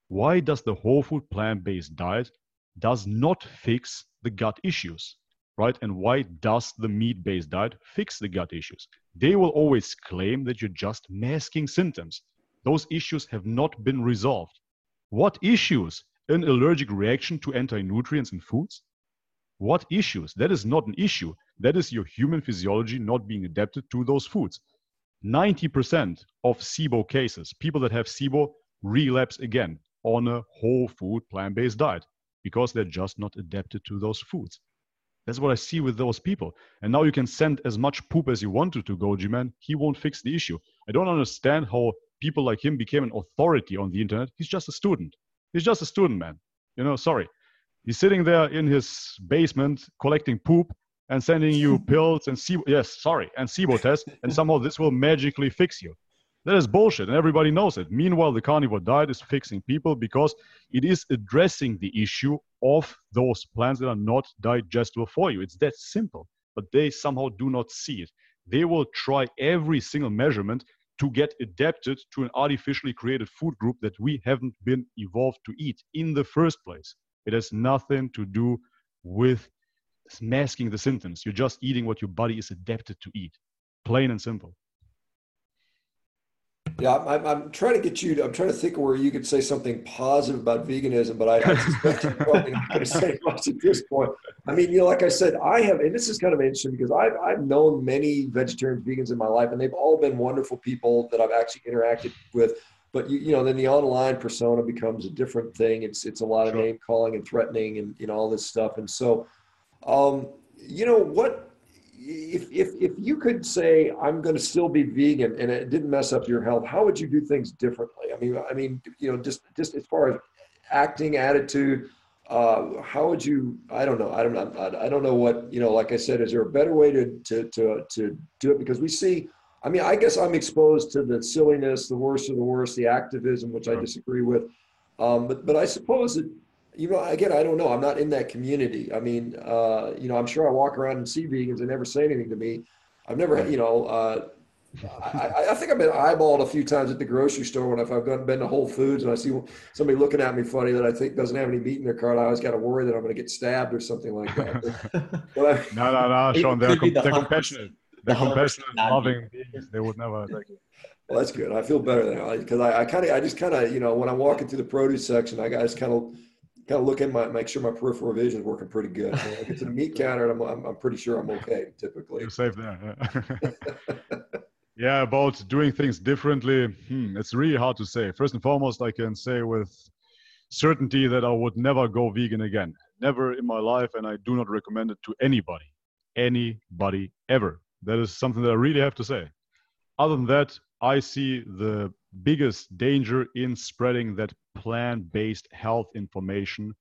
Why does the whole food plant-based diet does not fix the gut issues? Right? And why does the meat based diet fix the gut issues? They will always claim that you're just masking symptoms. Those issues have not been resolved. What issues? An allergic reaction to anti nutrients in foods? What issues? That is not an issue. That is your human physiology not being adapted to those foods. 90% of SIBO cases, people that have SIBO relapse again on a whole food plant based diet because they're just not adapted to those foods. That's what I see with those people. And now you can send as much poop as you want to to Goji Man. He won't fix the issue. I don't understand how people like him became an authority on the internet. He's just a student. He's just a student, man. You know, sorry. He's sitting there in his basement collecting poop and sending you pills and SIBO, yes, sorry, and SIBO tests, and somehow this will magically fix you. That is bullshit, and everybody knows it. Meanwhile, the carnivore diet is fixing people because it is addressing the issue of those plants that are not digestible for you. It's that simple, but they somehow do not see it. They will try every single measurement to get adapted to an artificially created food group that we haven't been evolved to eat in the first place. It has nothing to do with masking the symptoms. You're just eating what your body is adapted to eat. Plain and simple. Yeah, I'm, I'm trying to get you. To, I'm trying to think of where you could say something positive about veganism, but I, I suspect you're probably not going to say much at this point. I mean, you know, like I said, I have, and this is kind of interesting because I've I've known many vegetarian vegans in my life, and they've all been wonderful people that I've actually interacted with. But you, you know, then the online persona becomes a different thing. It's it's a lot of sure. name calling and threatening and you know all this stuff. And so, um, you know, what if, if, if you could say i'm going to still be vegan and it didn't mess up your health how would you do things differently? I mean i mean you know just just as far as acting attitude uh, how would you i don't know i don't know i don't know what you know like i said is there a better way to to to, to do it? Because we see i mean i guess i'm exposed to the silliness the worst of the worst the activism which i disagree with um, but but i suppose that you know, again, I don't know. I'm not in that community. I mean, uh, you know, I'm sure I walk around and see vegans and never say anything to me. I've never, you know, uh, I, I, think I've been eyeballed a few times at the grocery store when if I've been to Whole Foods and I see somebody looking at me funny that I think doesn't have any meat in their cart. I always got to worry that I'm going to get stabbed or something like that. But, but I, no, no, no, Sean. They're, com- the they're compassionate. They're the compassionate, loving beings. They would never attack you. Well, that's good. I feel better now because I, I kind of, I just kind of, you know, when I'm walking through the produce section, I just kind of kind of look in my make sure my peripheral vision is working pretty good. When I get to the meat counter, I'm, I'm, I'm pretty sure I'm okay. Typically, you're safe there. Yeah. yeah, about doing things differently. Hmm, it's really hard to say. First and foremost, I can say with certainty that I would never go vegan again. Never in my life, and I do not recommend it to anybody, anybody ever. That is something that I really have to say. Other than that, I see the biggest danger in spreading that plant based health information.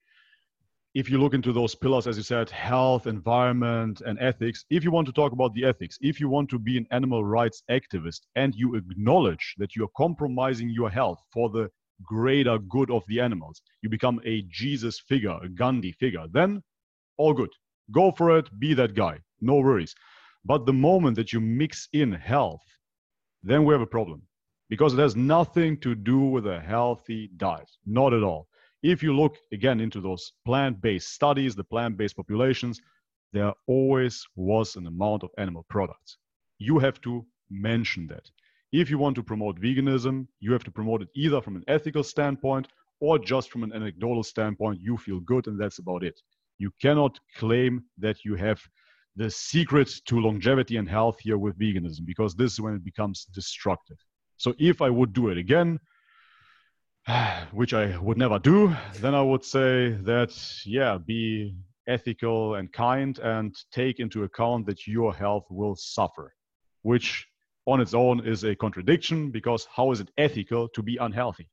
If you look into those pillars, as you said, health, environment, and ethics, if you want to talk about the ethics, if you want to be an animal rights activist and you acknowledge that you're compromising your health for the greater good of the animals, you become a Jesus figure, a Gandhi figure, then all good. Go for it, be that guy, no worries. But the moment that you mix in health, then we have a problem because it has nothing to do with a healthy diet. Not at all. If you look again into those plant based studies, the plant based populations, there always was an amount of animal products. You have to mention that. If you want to promote veganism, you have to promote it either from an ethical standpoint or just from an anecdotal standpoint. You feel good, and that's about it. You cannot claim that you have the secret to longevity and health here with veganism because this is when it becomes destructive. So if I would do it again, which I would never do, then I would say that, yeah, be ethical and kind and take into account that your health will suffer, which on its own is a contradiction because how is it ethical to be unhealthy,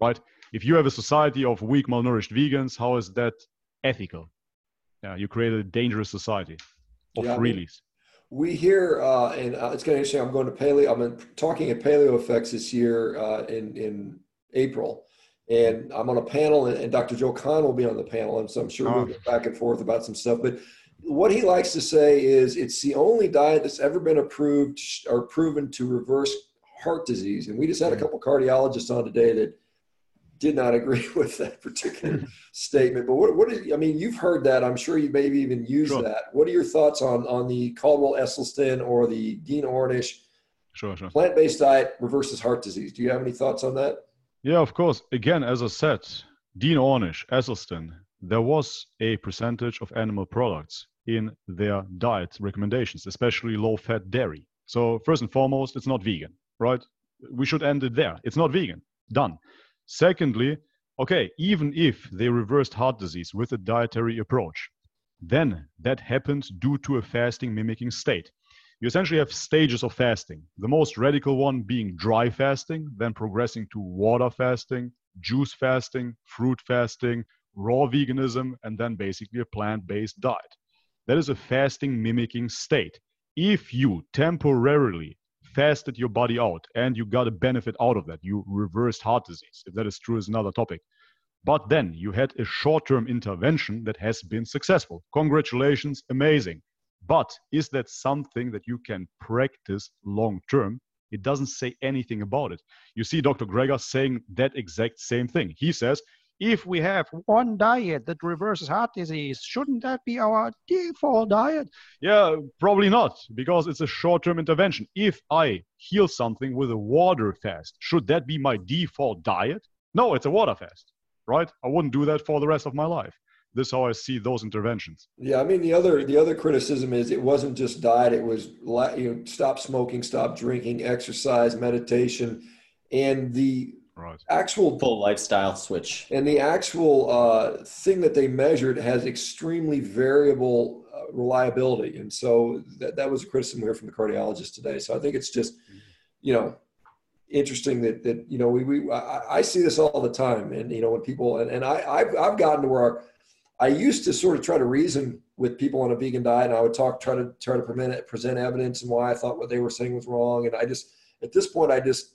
right? If you have a society of weak, malnourished vegans, how is that ethical? Yeah, you create a dangerous society of yeah, freelies we hear, uh, and uh, it's kind of interesting. I'm going to paleo. I'm talking at Paleo Effects this year uh, in in April, and I'm on a panel, and, and, Dr. Joel Kahn will be on the panel, and so I'm sure oh. we'll get back and forth about some stuff. But what he likes to say is it's the only diet that's ever been approved or proven to reverse heart disease. And we just had a mm. couple cardiologists on today that did not agree with that particular statement. But what, what is, I mean, you've heard that. I'm sure you maybe even used sure. that. What are your thoughts on, on the Caldwell Esselstyn or the Dean Ornish sure, sure. plant-based diet reverses heart disease? Do you have any thoughts on that? Yeah, of course. Again, as I said, Dean Ornish, Esselstyn, there was a percentage of animal products in their diet recommendations, especially low-fat dairy. So first and foremost, it's not vegan, right? We should end it there. It's not vegan. Done. Secondly, okay, even if they reversed heart disease with a dietary approach, then that happened due to a fasting mimicking state. You essentially have stages of fasting. The most radical one being dry fasting, then progressing to water fasting, juice fasting, fruit fasting, raw veganism, and then basically a plant based diet. That is a fasting mimicking state. If you temporarily fasted your body out and you got a benefit out of that. You reversed heart disease. If that is true, is another topic. But then you had a short term intervention that has been successful. Congratulations, amazing. But is that something that you can practice long term? It doesn't say anything about it. You see Dr. Greger saying that exact same thing. He says if we have one diet that reverses heart disease, shouldn't that be our default diet? Yeah, probably not, because it's a short term intervention. If I heal something with a water fast, should that be my default diet? No, it's a water fast, right? I wouldn't do that for the rest of my life. This is how I see those interventions. Yeah, I mean the other the other criticism is it wasn't just diet; it was you know stop smoking, stop drinking, exercise, meditation, and the right. actual full lifestyle switch. And the actual uh, thing that they measured has extremely variable uh, reliability. And so that, that was a criticism here from the cardiologist today. So I think it's just, you know, interesting that, that, you know, we, we, I, I see this all the time. And, you know, when people, and, and I, I've, I've gotten to where I used to sort of try to reason with people on a vegan diet and I would talk, try to try to present, present evidence and why I thought what they were saying was wrong. And I just, at this point, I just,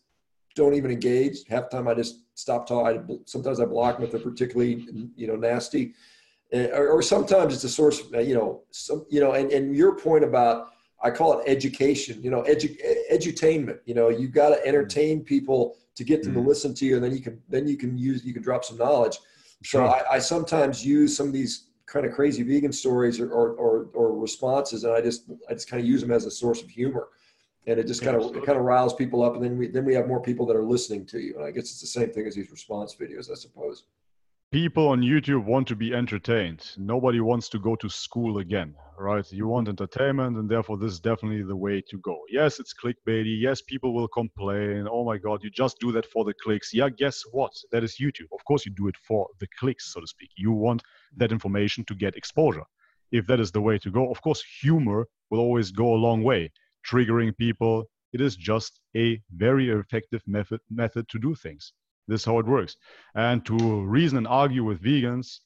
don't even engage. Half the time I just stop talking. sometimes I block them if they're particularly, you know, nasty. Uh, or, or, sometimes it's a source of, you know, some, you know, and, and your point about, I call it education, you know, edu- edutainment, you know, you've got to entertain people to get them mm-hmm. to listen to you. And then you can, then you can use, you can drop some knowledge. Sure. So I, I sometimes use some of these kind of crazy vegan stories or, or, or, or responses. And I just, I just kind of use them as a source of humor and it just kind of it kind of riles people up and then we then we have more people that are listening to you and i guess it's the same thing as these response videos i suppose. People on youtube want to be entertained. Nobody wants to go to school again right? You want entertainment and therefore this is definitely the way to go. Yes it's clickbaity. Yes people will complain. Oh my god you just do that for the clicks. Yeah guess what? That is youtube. Of course you do it for the clicks so to speak. You want that information to get exposure. If that is the way to go of course humor will always go a long way triggering people. It is just a very effective method method to do things. This is how it works. And to reason and argue with vegans,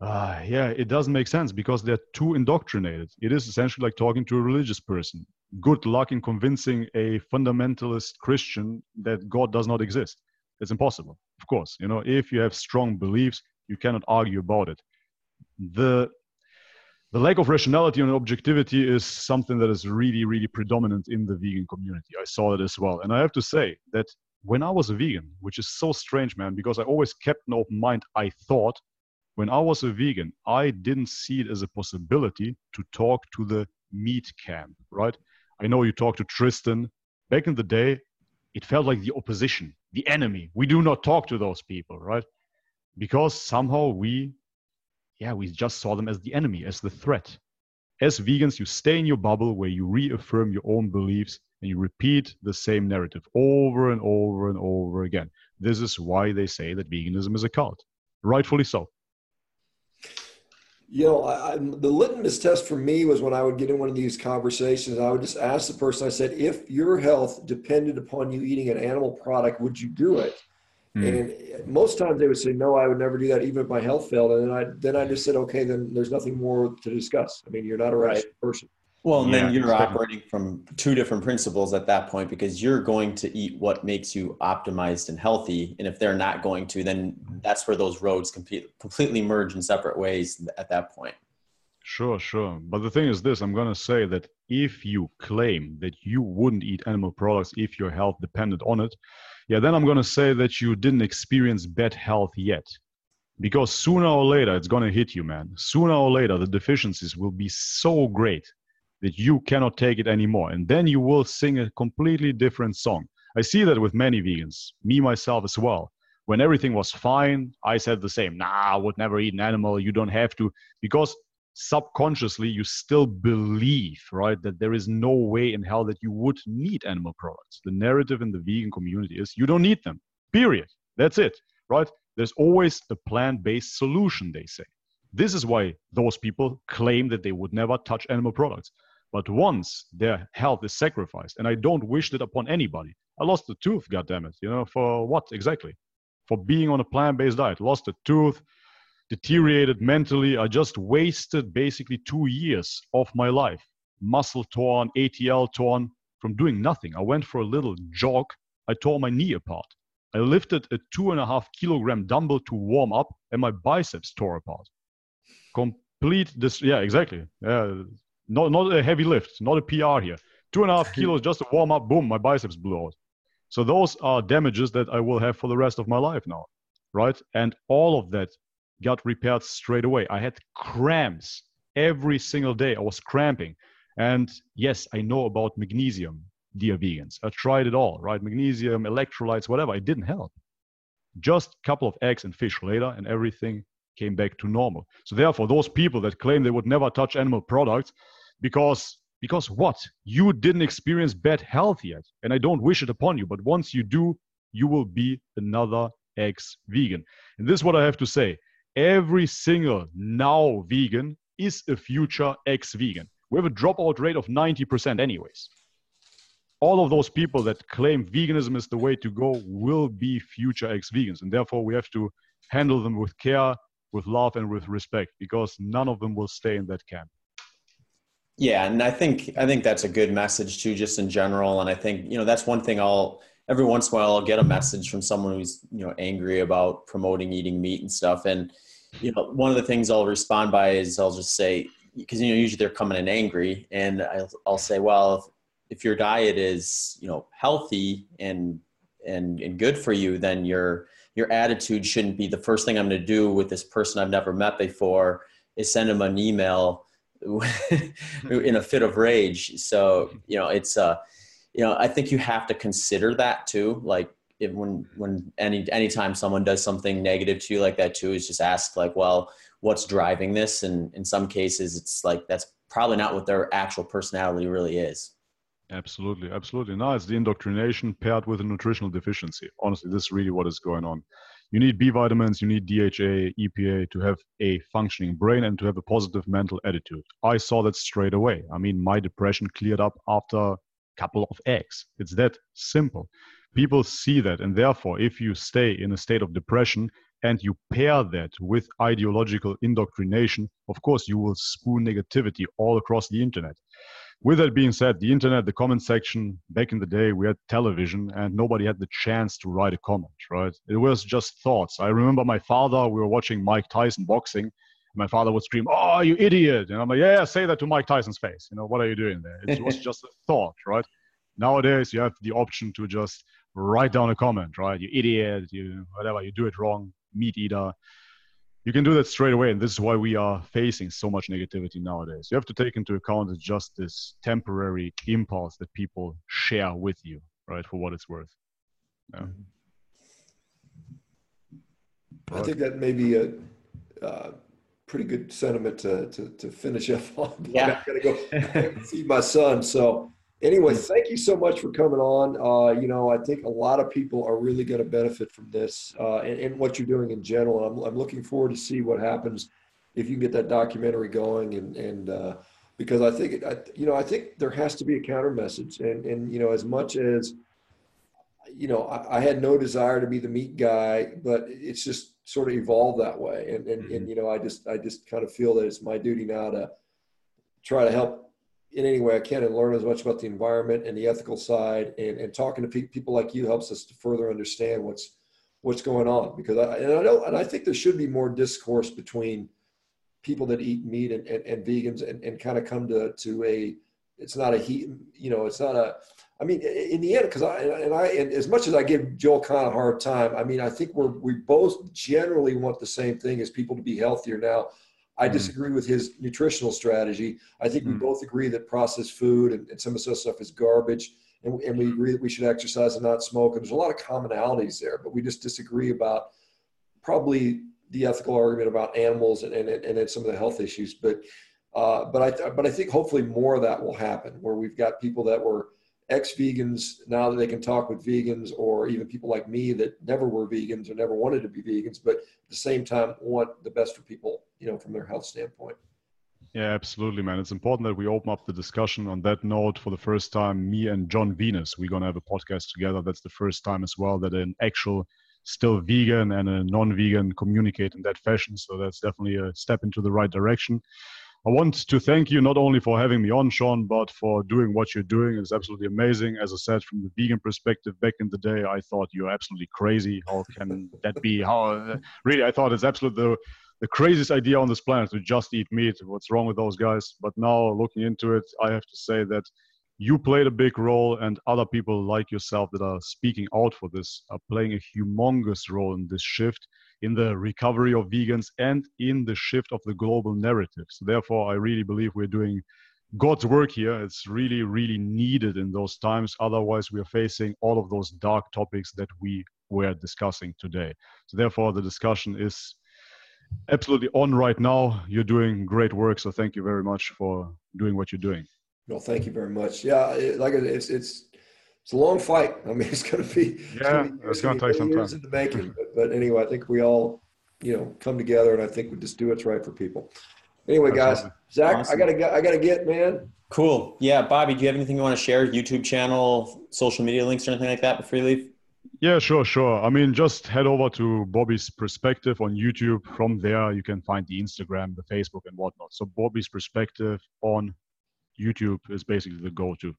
uh, yeah, it doesn't make sense because they're too indoctrinated. It is essentially like talking to a religious person. Good luck in convincing a fundamentalist Christian that God does not exist. It's impossible, of course. You know, if you have strong beliefs, you cannot argue about it. The the lack of rationality and objectivity is something that is really, really predominant in the vegan community. I saw it as well. And I have to say that when I was a vegan, which is so strange, man, because I always kept an open mind, I thought when I was a vegan, I didn't see it as a possibility to talk to the meat camp, right? I know you talked to Tristan. Back in the day, it felt like the opposition, the enemy. We do not talk to those people, right? Because somehow we yeah, we just saw them as the enemy, as the threat. As vegans, you stay in your bubble where you reaffirm your own beliefs and you repeat the same narrative over and over and over again. This is why they say that veganism is a cult. Rightfully so. You know, I, I, the litmus test for me was when I would get in one of these conversations, I would just ask the person, I said, if your health depended upon you eating an animal product, would you do it? Mm. And most times they would say, no, I would never do that, even if my health failed. And then I, then I just said, okay, then there's nothing more to discuss. I mean, you're not a rational right. person. Well, and yeah, then you're operating from two different principles at that point because you're going to eat what makes you optimized and healthy. And if they're not going to, then that's where those roads completely merge in separate ways at that point. Sure, sure. But the thing is this I'm going to say that if you claim that you wouldn't eat animal products if your health depended on it, yeah, then I'm going to say that you didn't experience bad health yet. Because sooner or later, it's going to hit you, man. Sooner or later, the deficiencies will be so great that you cannot take it anymore. And then you will sing a completely different song. I see that with many vegans, me myself as well. When everything was fine, I said the same. Nah, I would never eat an animal. You don't have to. Because subconsciously you still believe right that there is no way in hell that you would need animal products. The narrative in the vegan community is you don't need them period. That's it right? There's always a plant-based solution they say. This is why those people claim that they would never touch animal products. But once their health is sacrificed and i don't wish that upon anybody i lost a tooth god damn it you know for what exactly? For being on a plant-based diet lost a tooth deteriorated mentally. I just wasted basically two years of my life, muscle torn, ACL torn from doing nothing. I went for a little jog. I tore my knee apart. I lifted a two and a half kilogram dumbbell to warm up, and my biceps tore apart. Complete this, yeah, exactly. Yeah, not not a heavy lift, not a PR here. Two and a half kilos just to warm up. Boom, my biceps blew out. So those are damages that I will have for the rest of my life now, right? And all of that got repaired straight away. I had cramps every single day. I was cramping. And yes, I know about magnesium, dear vegans. I tried it all, right? Magnesium, electrolytes, whatever. It didn't help. Just a couple of eggs and fish later, and everything came back to normal. So therefore, those people that claim they would never touch animal products because because what? You didn't experience bad health yet. And I don't wish it upon you, but once you do, you will be another ex vegan. And this is what I have to say every single now vegan is a future ex vegan. We have a dropout rate of 90%, anyways. All of those people that claim veganism is the way to go will be future ex vegans. And therefore, we have to handle them with care, with love, and with respect because none of them will stay in that camp. Yeah, and I think I think that's a good message too, just in general. And I think you know that's one thing I'll every once in a while I'll get a message from someone who's you know angry about promoting eating meat and stuff. And you know, one of the things I'll respond by is I'll just say because you know usually they're coming in angry, and I'll, I'll say, well, if, if your diet is you know healthy and and and good for you, then your your attitude shouldn't be the first thing I'm going to do with this person I've never met before is send them an email in a fit of rage. So you know it's uh you know I think you have to consider that too, like if, when when any anytime someone does something negative to you like that too is just ask like well what's driving this? And in some cases it's like that's probably not what their actual personality really is. Absolutely absolutely. No it's the indoctrination paired with a nutritional deficiency. Honestly this is really what is going on. You need b vitamins you need dha epa to have a functioning brain and to have a positive mental attitude. I saw that straight away. I mean my depression cleared up after a couple of eggs. It's that simple people see that and therefore if you stay in a state of depression and you pair that with ideological indoctrination of course you will spoon negativity all across the internet with that being said the internet the comment section back in the day we had television and nobody had the chance to write a comment right it was just thoughts i remember my father we were watching mike tyson boxing my father would scream, "Oh, you idiot!" And I'm like, "Yeah, say that to Mike Tyson's face. You know, what are you doing there?" It was just a thought, right? Nowadays, you have the option to just write down a comment, right? You idiot, you whatever, you do it wrong, meat eater. You can do that straight away, and this is why we are facing so much negativity nowadays. You have to take into account it's just this temporary impulse that people share with you, right, for what it's worth. Yeah. I think that may be a uh, pretty good sentiment to, to, to finish up on. Yeah. I gotta go see my son. So anyway, thank you so much for coming on. Uh, you know, I think a lot of people are really going to benefit from this uh, and, and, what you're doing in general. I'm, I'm, looking forward to see what happens if you can get that documentary going and, and uh, because I think, I, you know, I think there has to be a counter message and, and, you know, as much as, you know, I, I had no desire to be the meat guy, but it's just sort of evolved that way. And, and, mm-hmm. and, you know, I just, I just kind of feel that it's my duty now to try to help in any way I can and learn as much about the environment and the ethical side. And, and talking to pe- people like you helps us to further understand what's what's going on. Because I and I know and I think there should be more discourse between people that eat meat and, and, and vegans and, and kind of come to to a it's not a heat you know it's not a I mean, in the end, because I and I and as much as I give Joel Kahn a hard time, I mean, I think we're we both generally want the same thing as people to be healthier. Now, I mm. disagree with his nutritional strategy. I think we both agree that processed food and, and some of this stuff is garbage, and, and we mm. agree that we should exercise and not smoke. And there's a lot of commonalities there, but we just disagree about probably the ethical argument about animals and and, and, and some of the health issues. But uh, but I but I think hopefully more of that will happen, where we've got people that were ex-vegans now that they can talk with vegans or even people like me that never were vegans or never wanted to be vegans but at the same time want the best for people you know from their health standpoint yeah absolutely man it's important that we open up the discussion on that note for the first time me and john venus we're going to have a podcast together that's the first time as well that an actual still vegan and a non-vegan communicate in that fashion so that's definitely a step into the right direction I want to thank you not only for having me on, Shawn, but for doing what you're doing. It's absolutely amazing. As I said, from the vegan perspective, back in the day, I thought you're absolutely crazy. How can that be? How really? I thought it's absolutely the, the craziest idea on this planet to just eat meat. What's wrong with those guys? But now, looking into it, I have to say that you played a big role, and other people like yourself that are speaking out for this are playing a humongous role in this shift in the recovery of vegans and in the shift of the global narrative. So therefore, I really believe we're doing God's work here. It's really, really needed in those times. Otherwise, we are facing all of those dark topics that we were discussing today. So therefore, the discussion is absolutely on right now. You're doing great work. So thank you very much for doing what you're doing. Well, thank you very much. Yeah, like it's it's it's a long fight. I mean, it's going to be yeah, it's going to take some time in the making. But, but, anyway, I think we all you know come together, and I think we just do what's right for people. Anyway, guys, Zach, awesome. I gotta get, I gotta get, man. Cool. Yeah, Bobby, do you have anything you want to share? YouTube channel, social media links, or anything like that before you leave? Yeah, sure, sure. I mean, just head over to Bobby's Perspective on YouTube. From there, you can find the Instagram, the Facebook, and whatnot. So Bobby's Perspective on YouTube is basically the go-to.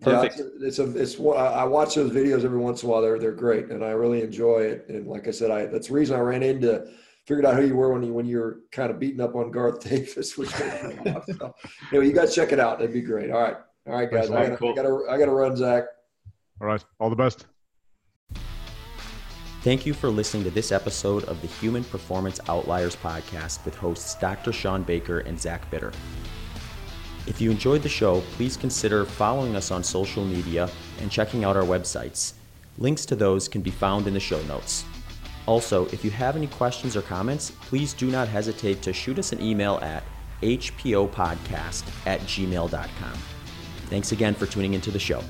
Perfect. Yeah, it's a, it's, a, it's I watch those videos every once in a while. They're they're great, and I really enjoy it. And like I said, I that's the reason I ran into figured out who you were when you when you were kind of beating up on Garth Davis. Which so, anyway, you guys check it out. That'd be great. All right, all right, guys. I gotta, cool. I gotta I gotta run, Zach. All right. All the best. Thank you for listening to this episode of the Human Performance Outliers podcast with hosts Dr. Shawn Baker and Zach Bitter. If you enjoyed the show, please consider following us on social media and checking out our websites. Links to those can be found in the show notes. Also, if you have any questions or comments, please do not hesitate to shoot us an email at hpopodcast at gmail.com. Thanks again for tuning into the show.